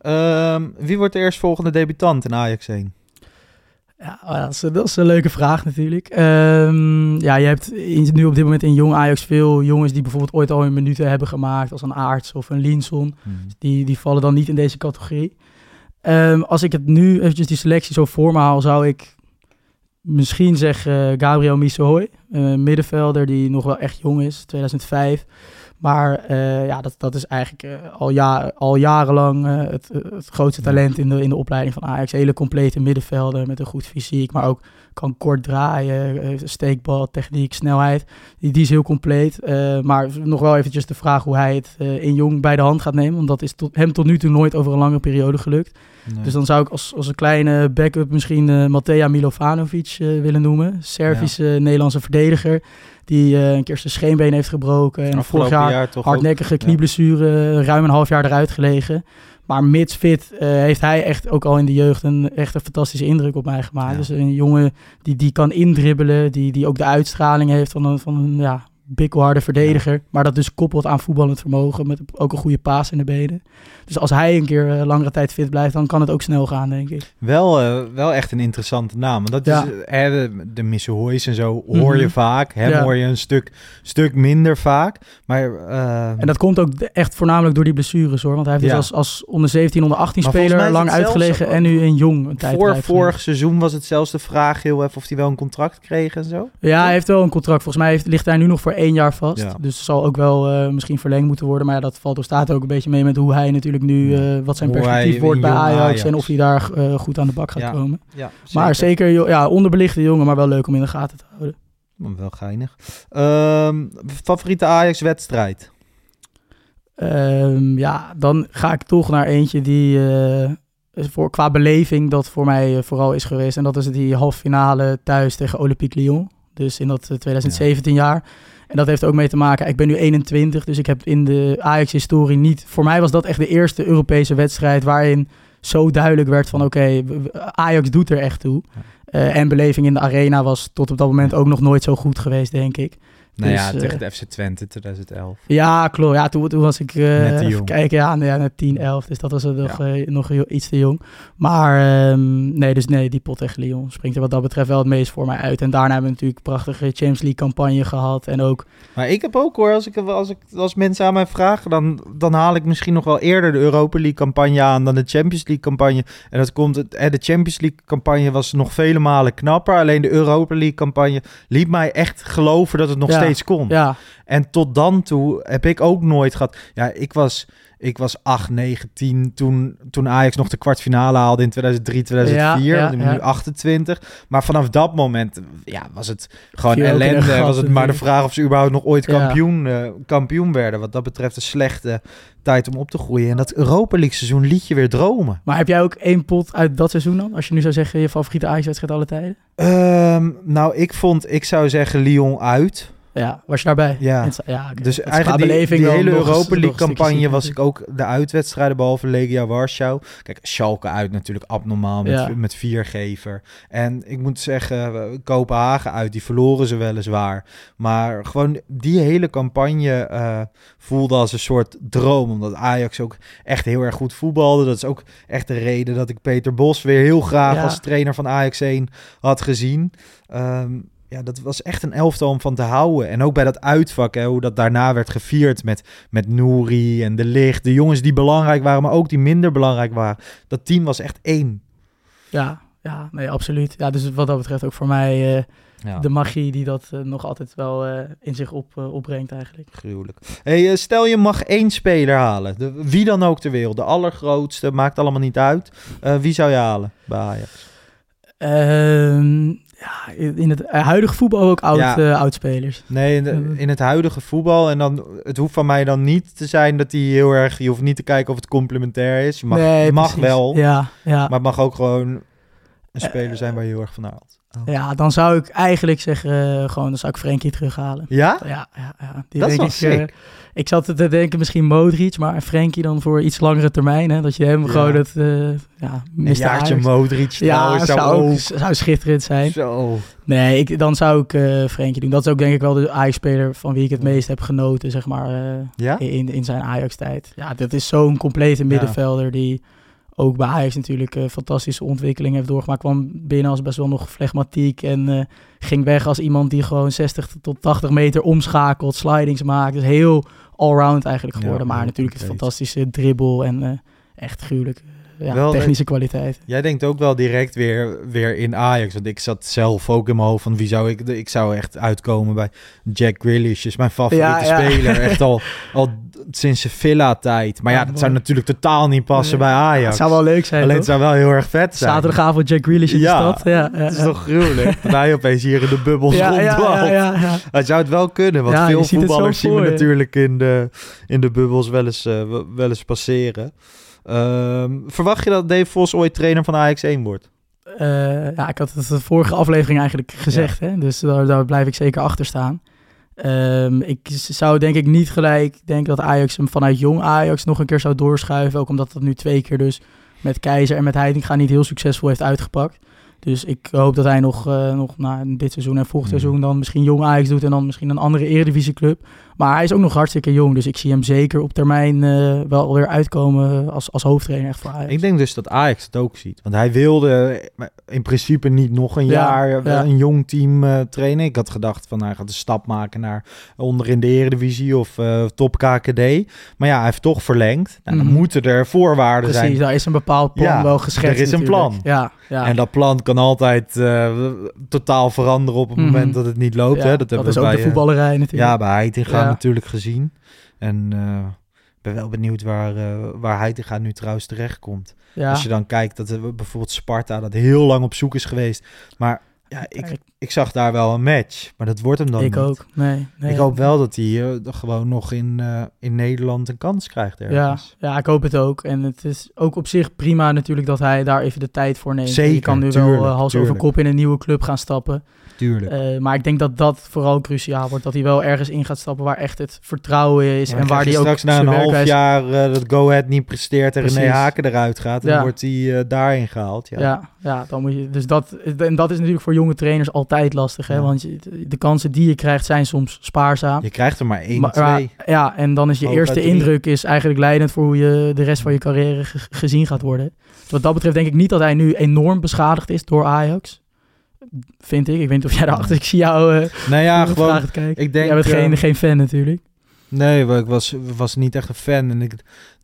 Ehm, wie wordt de eerstvolgende debutant in Ajax 1? Ja, oh, dat is, dat is een leuke vraag natuurlijk. Ehm, ja, je hebt in- nu op dit moment in jong Ajax veel jongens die bijvoorbeeld ooit al hun minuten hebben gemaakt. Als een Aarts of een Linson. Die, die vallen dan niet in deze categorie. Ehm, als ik het nu eventjes die selectie zo voor me haal, zou ik misschien zeggen eh, Gabriel Misohoy. Een middenvelder die nog wel echt jong is, 2005. Maar eh, ja, dat, dat is eigenlijk eh, al, ja, al jarenlang eh, het, het grootste talent in de, in de opleiding van Ajax. Hele complete middenvelder met een goed fysiek, maar ook kan kort draaien, steekbal, techniek, snelheid. Die, die is heel compleet. Maar nog wel eventjes de vraag hoe hij het in jong bij de hand gaat nemen. Want dat is tot, hem tot nu toe nooit over een lange periode gelukt. Dus dan zou ik als, als een kleine backup misschien Matej Milovanovic willen noemen. Servische Nederlandse verdediger. Die eh, een keer zijn scheenbeen heeft gebroken. En vorig jaar, jaar toch hardnekkige knieblessure, ruim een half jaar eruit gelegen. Maar mits fit eh, heeft hij echt ook al in de jeugd een echt een fantastische indruk op mij gemaakt. Ja. Dus een jongen die, die kan indribbelen, die, die ook de uitstraling heeft van een, van een ja, bikkelharde verdediger. Maar dat dus koppelt aan voetballend vermogen. Met ook een goede paas in de benen. Dus als hij een keer eh, langere tijd fit blijft, dan kan het ook snel gaan, denk ik. Wel, eh, wel echt een interessante naam. Want dat Ja. is, eh, hè, de, de Missehoys en zo hoor je Mhm. vaak. Hem Ja. hoor je een stuk, stuk minder vaak. Maar, En dat komt ook echt voornamelijk door die blessures hoor. Want hij heeft dus als, als onder 17, onder 18 Maar volgens mij speler is lang het zelfs uitgelegen. En nu in jong een tijd voor vorig seizoen was het zelfs de vraag heel even of hij wel een contract kreeg en zo. Ja, hij heeft wel een contract. Volgens mij heeft, ligt hij nu nog voor één jaar vast. Ja. Dus zal ook wel eh, misschien verlengd moeten worden. Maar ja, dat valt of staat ook een beetje mee met hoe hij natuurlijk nu, eh, wat zijn Hoe perspectief wordt bij Ajax, Ajax. En of hij daar eh, goed aan de bak gaat Ja. komen. Ja, Maar zeker ja, onderbelichte jongen, maar wel leuk om in de gaten te houden. Wel geinig. Ehm, favoriete Ajax-wedstrijd? Ehm, ja, dan ga ik toch naar eentje die eh, voor, qua beleving dat voor mij vooral is geweest. En dat is die halve finale thuis tegen Olympique Lyon. Dus in dat eh, 2017 jaar. En dat heeft ook mee te maken. Ik ben nu 21, dus ik heb in de Ajax-historie niet. Voor mij was dat echt de eerste Europese wedstrijd waarin zo duidelijk werd van oké, Ajax doet er echt toe. Eh, en beleving in de arena was tot op dat moment ook nog nooit zo goed geweest, denk ik. Nou Dus, ja, eh, tegen de FC Twente 2011. Ja, klopt. Ja, toen, toen was ik... eh, Net te even jong. kijken, ja, nee, ja, net 10, 11. Dus dat was er nog, eh, nog iets te jong. Maar ehm, nee, dus nee, die pot tegen Lyon springt er wat dat betreft wel het meest voor mij uit. En daarna hebben we natuurlijk een prachtige Champions League campagne gehad. En ook... Maar ik heb ook hoor, als, ik, als, ik, als mensen aan mij vragen, dan, dan haal ik misschien nog wel eerder de Europa League campagne aan dan de Champions League campagne. En dat komt, het, eh, de Champions League campagne was nog vele malen knapper. Alleen de Europa League campagne liet mij echt geloven dat het nog Ja, steeds kon. Ja, En tot dan toe heb ik ook nooit gehad. Ja, ik was, ik was 8, 9, 10 toen, toen Ajax nog de kwartfinale haalde in 2003, 2004. Ja, nu 28. Maar vanaf dat moment ja, was het gewoon ellende. Was het maar de vraag of ze überhaupt nog ooit kampioen, eh, kampioen werden. Wat dat betreft een slechte tijd om op te groeien. En dat Europa League seizoen liet je weer dromen. maar heb jij ook één pot uit dat seizoen dan? Als je nu zou zeggen, je favoriete Ajax-wedstrijd alle tijden? Ehm, nou, ik vond, ik zou zeggen Lyon uit. Ja, was je daarbij? Ja. Ja. Dus eigenlijk die, hele Europa een League stukje campagne ziek was ik ook de uitwedstrijden behalve Legia Warschau. Kijk, Schalke uit natuurlijk abnormaal met, Ja. met viergever. En ik moet zeggen, eh, Kopenhagen uit, die verloren ze weliswaar. Maar gewoon die hele campagne eh, voelde als een soort droom. Omdat Ajax ook echt heel erg goed voetbalde. Dat is ook echt de reden dat ik Peter Bos weer heel graag Ja. als trainer van Ajax 1 had gezien. Ehm, ja, dat was echt een elftal om van te houden. En ook bij dat uitvak, hè, hoe dat daarna werd gevierd met, met Nouri en De Licht. De jongens die belangrijk waren, maar ook die minder belangrijk waren. Dat team was echt één. Ja, ja, nee, absoluut. Ja, dus wat dat betreft ook voor mij eh, Ja, de magie die dat eh, nog altijd wel eh, in zich op, opbrengt eigenlijk. gruwelijk. Hey, stel je mag één speler halen. De, wie dan ook ter wereld. De allergrootste, maakt allemaal niet uit. Wie zou je halen bij Ajax? Ehm, ja, in het huidige voetbal ook oud, Ja. eh, oudspelers. Nee, in, de- in het huidige voetbal. En dan, het hoeft van mij dan niet te zijn dat hij heel erg... Je hoeft niet te kijken of het complementair is. Je mag, Nee, mag wel. Ja, ja. Maar het mag ook gewoon een speler zijn waar je heel erg van houdt. ja, dan zou ik eigenlijk zeggen, eh, gewoon, dan zou ik Frenkie terughalen. Ja? Ja, ja, ja. Die Dat is wel ik, eh, sick. ik zat te denken misschien Modric, maar Frenkie dan voor iets langere termijn. Hè, dat je hem Ja. gewoon het, eh ja, Een jaartje. Modric Ja, trouwens zou, zou ook, zou schitterend zijn. Zo. Nee, ik, dan zou ik eh Frenkie doen. Dat is ook denk ik wel de Ajax-speler van wie ik het meest heb genoten, zeg maar, Ja? in, in zijn Ajax-tijd. Ja, dat is zo'n complete middenvelder die ook bij Ajax natuurlijk een fantastische ontwikkeling heeft doorgemaakt. Kwam binnen als best wel nog flegmatiek en eh, ging weg als iemand die gewoon 60 tot 80 meter omschakelt, slidings maakt. Dus heel allround eigenlijk Ja, geworden. maar natuurlijk compleet. fantastische dribbel en eh, echt gruwelijk. Eh, Ja, Wel, technische kwaliteit. Jij denkt ook wel direct weer, weer in Ajax. Want ik zat zelf ook in mijn hoofd van wie zou ik... Ik zou echt uitkomen bij Jack Grealish. Is mijn favoriete Ja, ja. speler. Echt al, al sinds zijn Villa-tijd. Maar ja, dat zou natuurlijk totaal niet passen bij Ajax. Het zou wel leuk zijn, Alleen het toch? zou wel heel erg vet zijn. Zaterdagavond Jack Grealish in de stad. Ja, Het is toch gruwelijk dat hij opeens hier in de bubbels ja, ja, rondwalt. ja, ja, ja. Hij zou het wel kunnen, want veel het voetballers zien we natuurlijk in de, in de bubbels wel eens, eh, wel eens passeren. Ehm, verwacht je dat Dave Vos ooit trainer van Ajax 1 wordt? Eh, ja, ik had het de vorige aflevering eigenlijk gezegd, hè? dus daar, daar blijf ik zeker achter staan. Ehm, ik zou denk ik niet gelijk denken dat Ajax hem vanuit jong Ajax nog een keer zou doorschuiven. Ook omdat dat nu twee keer dus met Keizer en met Heitinga niet heel succesvol heeft uitgepakt. Dus ik hoop dat hij nog, eh, nog na dit seizoen en volgend Hmm. seizoen dan misschien jong Ajax doet en dan misschien een andere eredivisieclub. Maar hij is ook nog hartstikke jong, dus ik zie hem zeker op termijn eh, wel weer uitkomen als, als hoofdtrainer echt voor Ajax. Ik denk dus dat Ajax het ook ziet. Want hij wilde in principe niet nog een Ja, jaar eh, ja. een jong team eh, trainen. Ik had gedacht van hij gaat een stap maken naar onder in de Eredivisie of eh, top KKD. Maar ja, hij heeft toch verlengd. Nou, dan Mhm. moeten er voorwaarden Precies, zijn. daar is een bepaald plan Ja, wel geschetst. er is een natuurlijk. plan. Ja, ja. En dat plan kan altijd eh, totaal veranderen op het Mhm. moment dat het niet loopt. Hè? dat, hebben is we ook bij, de eh, voetballerij natuurlijk. Ja, bij Heitinga Ja. natuurlijk gezien. En eh, ik ben wel benieuwd waar, eh waar Heitinga nu trouwens terechtkomt. Ja. Als je dan kijkt dat er bijvoorbeeld Sparta dat heel lang op zoek is geweest. Maar ja, ik, Ik- ik zag daar wel een match. Maar dat wordt hem dan ik niet. ook. Nee, nee. Ik hoop wel dat hij eh, gewoon nog in, eh, in Nederland een kans krijgt Ja, ergens. ja, ik hoop het ook. En het is ook op zich prima natuurlijk dat hij daar even de tijd voor neemt. Zeker, je kan nu tuurlijk, wel eh, hals tuurlijk. over kop in een nieuwe club gaan stappen. Tuurlijk. Maar ik denk dat dat vooral cruciaal wordt. Dat hij wel ergens in gaat stappen waar echt het vertrouwen is. En waar hij ook straks na een half jaar dat Go Ahead niet presteert en René Precies. Haken eruit gaat. Ja. dan wordt hij daarin gehaald. Ja. Ja. Ja, dan moet je. Dus dat, en dat is natuurlijk voor jonge trainers altijd lastig. Hè? Ja. Want je, de kansen die je krijgt zijn soms spaarzaam. Je krijgt er maar één, Maar- twee. ja, ja, en dan is je eerste indruk is eigenlijk leidend voor hoe je de rest van je carrière ge- gezien gaat worden. Dus wat dat betreft denk ik niet dat hij nu enorm beschadigd is door Ajax. Vind ik. Ik weet niet of jij daarachter... Ik zie jou eh Nou ja, gewoon... Ik denk, jij bent geen, eh, geen fan natuurlijk. Nee, maar ik was, was niet echt een fan. En ik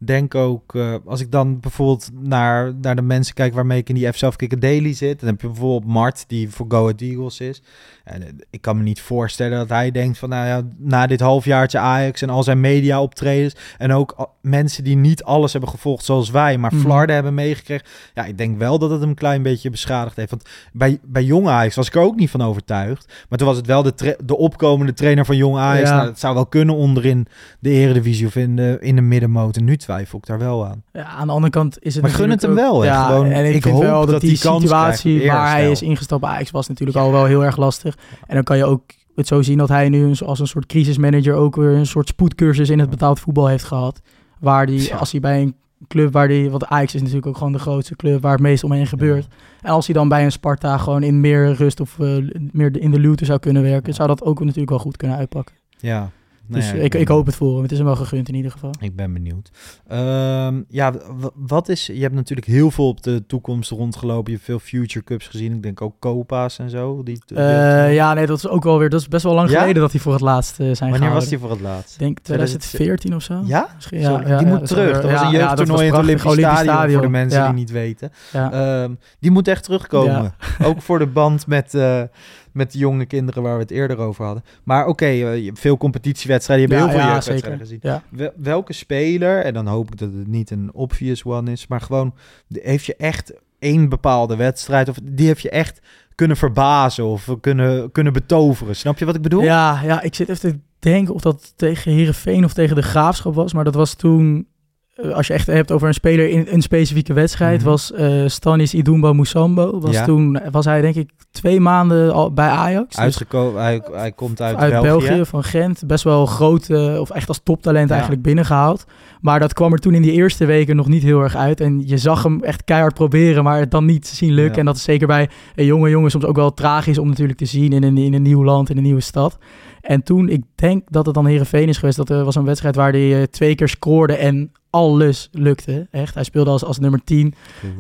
denk ook, eh, als ik dan bijvoorbeeld naar, naar de mensen kijk waarmee ik in die Kicker Daily zit. Dan heb je bijvoorbeeld Mart, die voor Go Ahead Eagles is. En eh, ik kan me niet voorstellen dat hij denkt van, nou ja, na dit halfjaartje Ajax en al zijn media optredens. En ook mensen die niet alles hebben gevolgd zoals wij, maar Mhm. Flarden hebben meegekregen. Ja, ik denk wel dat het hem een klein beetje beschadigd heeft. Want bij, bij Jong Ajax was ik er ook niet van overtuigd. Maar toen was het wel de, de opkomende trainer van Jong Ajax. Ja. Nou, dat zou wel kunnen onderin de Eredivisie of in de, in de middenmoot. En nu twijfel ik daar wel aan. Ja, aan de andere kant is het Maar gun het hem ook- wel, hè. Ja, Gewoon, en ik, ik vind hoop wel dat, dat die situatie waar hij is ingestapt bij Ajax was natuurlijk al wel heel erg lastig. En dan kan je ook het zo zien dat hij nu als een soort crisismanager ook weer een soort spoedcursus in het betaald voetbal heeft gehad. Waar die, als hij bij een club waar die, want Ajax is natuurlijk ook gewoon de grootste club waar het meest omheen gebeurt. En als hij dan bij een Sparta gewoon in meer rust of eh, meer in de luwte zou kunnen werken, zou dat ook natuurlijk wel goed kunnen uitpakken. Ja. Nou dus ja, ik, ik hoop het voor hem. Het is hem wel gegund in ieder geval. Ik ben benieuwd. Ehm, ja, wat is... Je hebt natuurlijk heel veel op de toekomst rondgelopen. Je hebt veel Future Cups gezien. Ik denk ook Copa's en zo. Die, Eh, ja, nee, dat is ook wel weer. Dat is best wel lang Ja? geleden dat hij voor het laatst eh, zijn Wanneer gehouden. was die voor het laatst? Ik denk 2014 of zo. Ja? Misschien, Zo, die moet terug. Dat was een jeugdtoernooi in het Olympisch. Stadion, voor de mensen die niet weten. Ehm, die moet echt terugkomen. Ook voor de band met, eh, met de jonge kinderen waar we het eerder over hadden. Maar oké, eh, veel competitiewedstrijden. Je hebt Ja, heel veel jeugdwedstrijden gezien. Wel- welke speler, en dan hoop ik dat het niet een obvious one is, maar gewoon, heeft je echt één bepaalde wedstrijd, of die heeft je echt kunnen verbazen of kunnen, kunnen betoveren? Snap je wat ik bedoel? Ja, ja, ik zit even te denken of dat tegen Herenveen of tegen de Graafschap was. Maar dat was toen, als je echt hebt over een speler in een specifieke wedstrijd, Mhm. was eh, Stanis Idumba Musambo. Was Ja. toen was hij denk ik twee maanden al bij Ajax. Dus Uitgekomen, hij, hij komt uit, uit België. België. van Gent. Best wel groot, eh, of echt als toptalent Ja. eigenlijk binnengehaald. Maar dat kwam er toen in die eerste weken nog niet heel erg uit. En je zag hem echt keihard proberen, maar het dan niet zien lukken. Ja. En dat is zeker bij een jonge jongen soms ook wel tragisch om natuurlijk te zien in een, in een nieuw land, in een nieuwe stad. En toen, ik denk dat het dan Herenveen is geweest, dat er was een wedstrijd waar hij eh, twee keer scoorde en alles lukte. Echt. Hij speelde als, als nummer 10.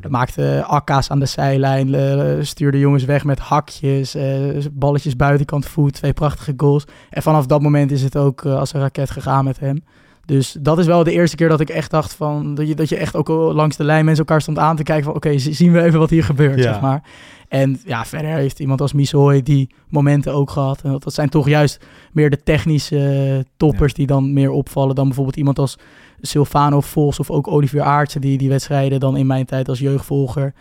Maakte akka's aan de zijlijn. eh, stuurde jongens weg met hakjes. eh, balletjes buitenkant voet. Twee prachtige goals. En vanaf dat moment is het ook eh, als een raket gegaan met hem. Dus dat is wel de eerste keer dat ik echt dacht van... Dat je, dat je echt ook al langs de lijn mensen elkaar stond aan te kijken van... Oké, zien we even wat hier gebeurt, Ja. zeg maar. En ja, verder heeft iemand als Misoy die momenten ook gehad. En dat, dat zijn toch juist meer de technische toppers die dan meer opvallen... dan bijvoorbeeld iemand als Silvano Vos of ook Olivier Aartsen... die die wedstrijden dan in mijn tijd als jeugdvolger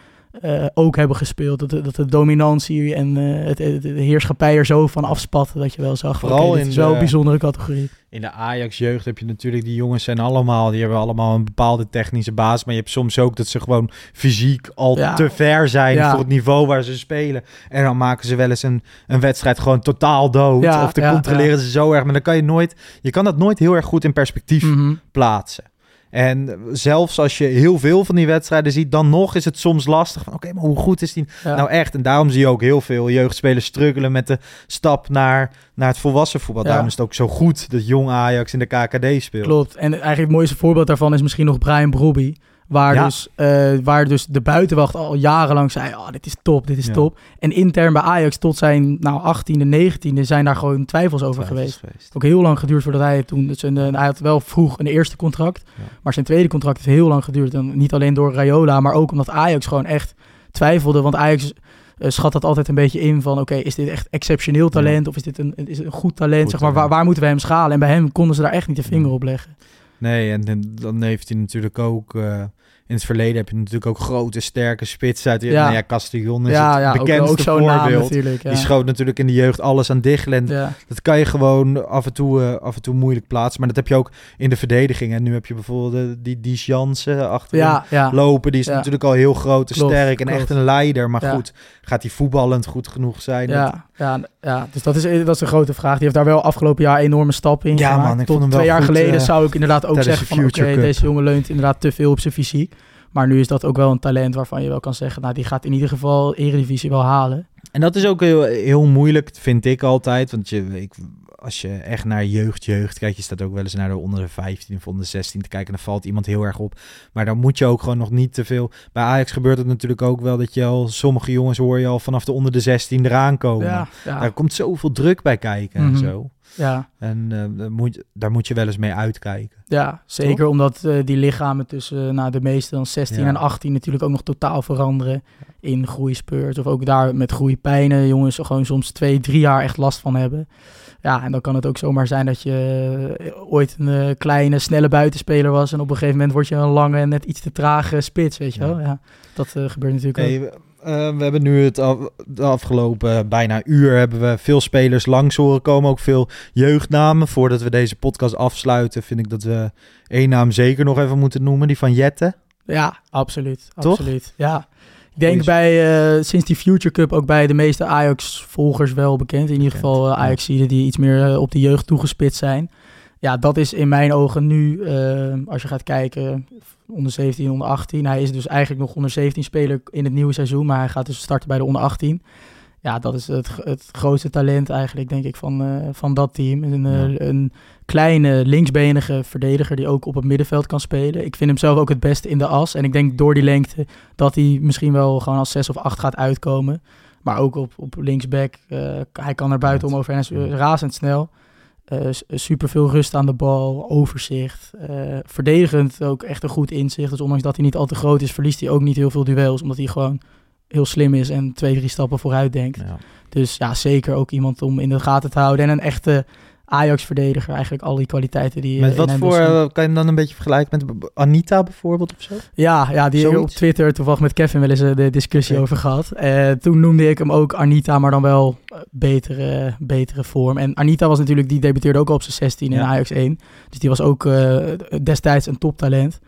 eh, ook hebben gespeeld. Dat, de- dat de dominantie en eh, het, het- de heerschappij er zo van afspatte... dat je wel zag Vooral in is wel de- een bijzondere categorie. In de Ajax-jeugd heb je natuurlijk, die jongens zijn allemaal, die hebben allemaal een bepaalde technische basis. Maar je hebt soms ook dat ze gewoon fysiek al Ja. te ver zijn Ja. voor het niveau waar ze spelen. En dan maken ze wel eens een, een wedstrijd gewoon totaal dood. Ja, of dan ja, controleren ze zo erg. Maar dan kan je nooit, je kan dat nooit heel erg goed in perspectief Mhm. plaatsen. En zelfs als je heel veel van die wedstrijden ziet, dan nog is het soms lastig. Van oké, maar hoe goed is die Ja. nou echt? En daarom zie je ook heel veel jeugdspelers struggelen met de stap naar, naar het volwassen voetbal. Ja. Daarom is het ook zo goed dat jong Ajax in de KKD speelt. Klopt. En eigenlijk het mooiste voorbeeld daarvan is misschien nog Brian Brobby. Waar, Ja. dus, eh, waar dus de buitenwacht al jarenlang zei, oh, dit is top, dit is Ja. top. En intern bij Ajax tot zijn nou, 18e, 19e zijn daar gewoon twijfels over Twijfels geweest. Ook heel lang geduurd voordat hij toen... Dus een, hij had wel vroeg een eerste contract. Ja. Maar zijn tweede contract heeft heel lang geduurd. En niet alleen door Rayola, maar ook omdat Ajax gewoon echt twijfelde. Want Ajax eh, schat dat altijd een beetje in van... Oké, is dit echt exceptioneel talent? Of is dit een, is het een goed talent? Goed zeg maar, waar, moeten we hem schalen? En bij hem konden ze daar echt niet de vinger op leggen. Nee, en, en dan heeft hij natuurlijk ook... eh, in het verleden heb je natuurlijk ook grote, sterke spitsen uit... Ja, Ja. nou ja, Castillon is ja, het ja, ook, bekendste ook zo'n naam voorbeeld. natuurlijk. Ja. Die schoot natuurlijk in de jeugd alles aan dicht. En ja. dat kan je gewoon af en, toe, eh, af en toe moeilijk plaatsen. Maar dat heb je ook in de verdediging. En nu heb je bijvoorbeeld eh, die, die Jansen achter Ja, ja. lopen. Die is Ja. natuurlijk al heel groot en sterk en klopt. echt een leider. Maar Ja. goed, gaat hij voetballend goed genoeg zijn? Dat- Ja, ja, dus dat is, dat is een grote vraag. Die heeft daar wel afgelopen jaar enorme stappen in Ja, gemaakt. man, ik Tot vond hem wel twee jaar goed, geleden eh, zou ik inderdaad ook zeggen van... oké, deze jongen leunt inderdaad te veel op zijn fysiek. Maar nu is dat ook wel een talent waarvan je wel kan zeggen... nou, die gaat in ieder geval Eredivisie wel halen. En dat is ook heel, heel moeilijk, vind ik altijd. Want je, ik, als je echt naar jeugd, jeugd kijkt, je staat ook wel eens naar de onder de 15 of onder de 16 te kijken. En dan valt iemand heel erg op. Maar dan moet je ook gewoon nog niet te veel. Bij Ajax gebeurt het natuurlijk ook wel dat je al, sommige jongens hoor je al vanaf de onder de 16 eraan komen. Ja, ja, Daar komt zoveel druk bij kijken en Mhm. zo. ja, En eh, daar, moet, daar moet je wel eens mee uitkijken. ja, zeker omdat eh, die lichamen tussen nou, de meeste dan 16 Ja. en 18 natuurlijk ook nog totaal veranderen in groeispeurs. Of ook daar met groeipijnen jongens gewoon soms twee, drie jaar echt last van hebben. Ja, en dan kan het ook zomaar zijn dat je eh, ooit een eh, kleine, snelle buitenspeler was. En op een gegeven moment word je een lange, net iets te trage spits, weet je wel. Ja, dat eh, gebeurt natuurlijk ook. Hey, we, eh, we hebben nu het af- de afgelopen bijna uur hebben we veel spelers langs horen komen. Ook veel jeugdnamen. Voordat we deze podcast afsluiten, vind ik dat we één naam zeker nog even moeten noemen. Die van Jette. Ja, absoluut. Toch? Absoluut, ja. Ik denk Goeie- bij, eh, sinds die Future Cup ook bij de meeste Ajax-volgers wel bekend. In ieder geval uh, ja. ajax die iets meer eh, op de jeugd toegespitst zijn. Ja, dat is in mijn ogen nu, eh, als je gaat kijken, onder 17, onder 18. Hij is dus eigenlijk nog onder 17 speler in het nieuwe seizoen, maar hij gaat dus starten bij de onder 18. Ja, dat is het, het grootste talent eigenlijk, denk ik, van, eh, van dat team. Een, eh, Ja. een kleine linksbenige verdediger die ook op het middenveld kan spelen. Ik vind hem zelf ook het beste in de as. En ik denk door die lengte dat hij misschien wel gewoon als 6 of 8 gaat uitkomen. Maar ook op, op linksback. eh, hij kan er buitenom over en is razendsnel. Eh super veel rust aan de bal, overzicht. verdedigend ook echt een goed inzicht. Dus ondanks dat hij niet al te groot is, verliest hij ook niet heel veel duels. Omdat hij gewoon heel slim is en twee, drie stappen vooruit denkt. Ja. Dus ja, zeker ook iemand om in de gaten te houden. En een echte Ajax-verdediger. Eigenlijk al die kwaliteiten die... Met eh, wat in hem voor, eh, kan je hem dan een beetje vergelijken met Anita bijvoorbeeld of zo? Ja, ja, die Zoiets? op Twitter toevallig met Kevin wel eens eh, de discussie over gehad. Eh, toen noemde ik hem ook Anita, maar dan wel betere, betere vorm. En Anita was natuurlijk, die debuteerde ook al op zijn 16 in Ja. Ajax 1. Dus die was ook destijds een toptalent.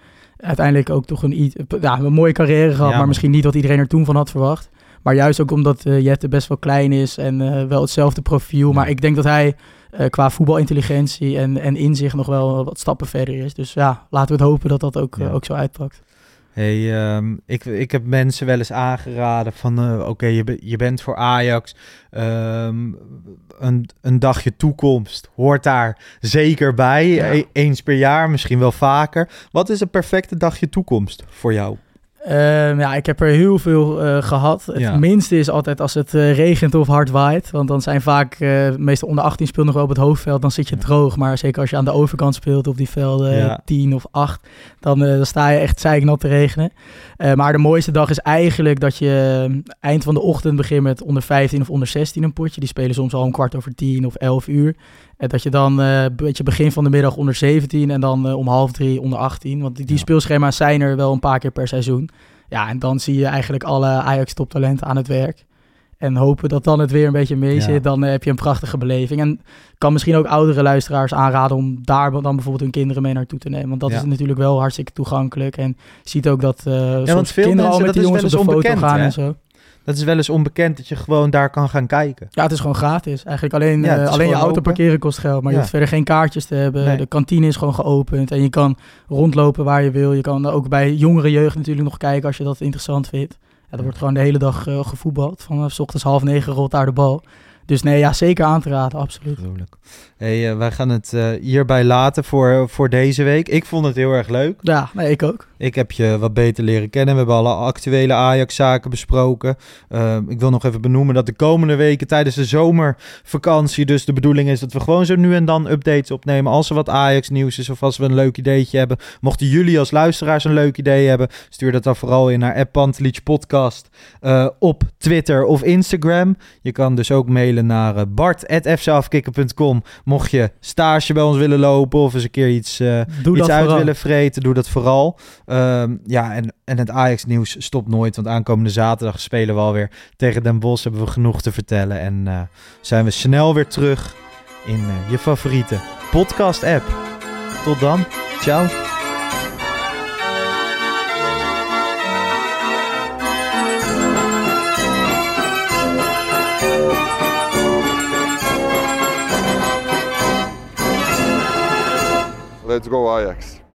Uiteindelijk ook toch een, ja, een mooie carrière gehad, Ja, maar misschien niet wat iedereen er toen van had verwacht. Maar juist ook omdat eh, Jette best wel klein is en eh, wel hetzelfde profiel. Ja. Maar ik denk dat hij eh, qua voetbalintelligentie en, en inzicht nog wel wat stappen verder is. Dus ja, laten we het hopen dat dat ook, ook zo uitpakt. Hey, ehm, ik, ik heb mensen wel eens aangeraden van, eh, oké, je, je bent voor Ajax, ehm, een, een dagje toekomst hoort daar zeker bij, Ja. E- eens per jaar, misschien wel vaker. Wat is een perfecte dagje toekomst voor jou? Ehm, ja, ik heb er heel veel eh, gehad. Het Ja. minste is altijd als het eh, regent of hard waait. Want dan zijn vaak, eh meestal onder 18 speelt nog wel op het hoofdveld. Dan zit je Ja. droog. Maar zeker als je aan de overkant speelt op die velden Ja. eh, 10 of 8. Dan, dan sta je echt zeiknat te regenen. Maar de mooiste dag is eigenlijk dat je eind van de ochtend begint met onder 15 of onder 16 een potje. Die spelen soms al om kwart over 10 of 11 uur. En dat je dan een beetje begin van de middag onder 17 en dan om half drie onder 18. Want die, die speelschema's zijn er wel een paar keer per seizoen. Ja, en dan zie je eigenlijk alle Ajax-toptalenten aan het werk. En hopen dat dan het weer een beetje mee Ja. zit. Dan eh, heb je een prachtige beleving. En kan misschien ook oudere luisteraars aanraden om daar dan bijvoorbeeld hun kinderen mee naartoe te nemen. Want dat Ja. is natuurlijk wel hartstikke toegankelijk. En je ziet ook dat soms want veel kinderen al met die jongens op de foto onbekend, gaan hè? en zo. Dat is wel eens onbekend dat je gewoon daar kan gaan kijken. Ja, het is gewoon gratis. Eigenlijk alleen, Ja, eh, alleen je auto open. parkeren kost geld. Maar je hoeft verder geen kaartjes te hebben. Nee. De kantine is gewoon geopend. En je kan rondlopen waar je wil. Je kan ook bij jongere jeugd natuurlijk nog kijken als je dat interessant vindt. Ja, er wordt gewoon de hele dag eh, gevoetbald. Vanaf 's ochtends half negen rolt daar de bal. Dus nee, ja, zeker aan te raden, absoluut. Gruwelijk. Hey, eh, wij gaan het eh, hierbij laten voor, voor deze week. Ik vond het heel erg leuk. Ja, nee, ik ook. Ik heb je wat beter leren kennen. We hebben alle actuele Ajax-zaken besproken. Uh, ik wil nog even benoemen dat de komende weken tijdens de zomervakantie... dus de bedoeling is dat we gewoon zo nu en dan updates opnemen... als er wat Ajax-nieuws is of als we een leuk ideetje hebben. Mochten jullie als luisteraars een leuk idee hebben... stuur dat dan vooral in naar Podcast Podcast uh, op Twitter of Instagram. Je kan dus ook mailen naar uh, bart.fcafkikken.com... mocht je stage bij ons willen lopen of eens een keer iets, uh, iets uit vooral. willen vreten. Doe dat vooral. Um, ja, en, en het Ajax-nieuws stopt nooit. Want aankomende zaterdag spelen we alweer tegen Den Bosch. Hebben we genoeg te vertellen. En uh, zijn we snel weer terug in je favoriete podcast-app. Tot dan. Ciao. Let's go Ajax.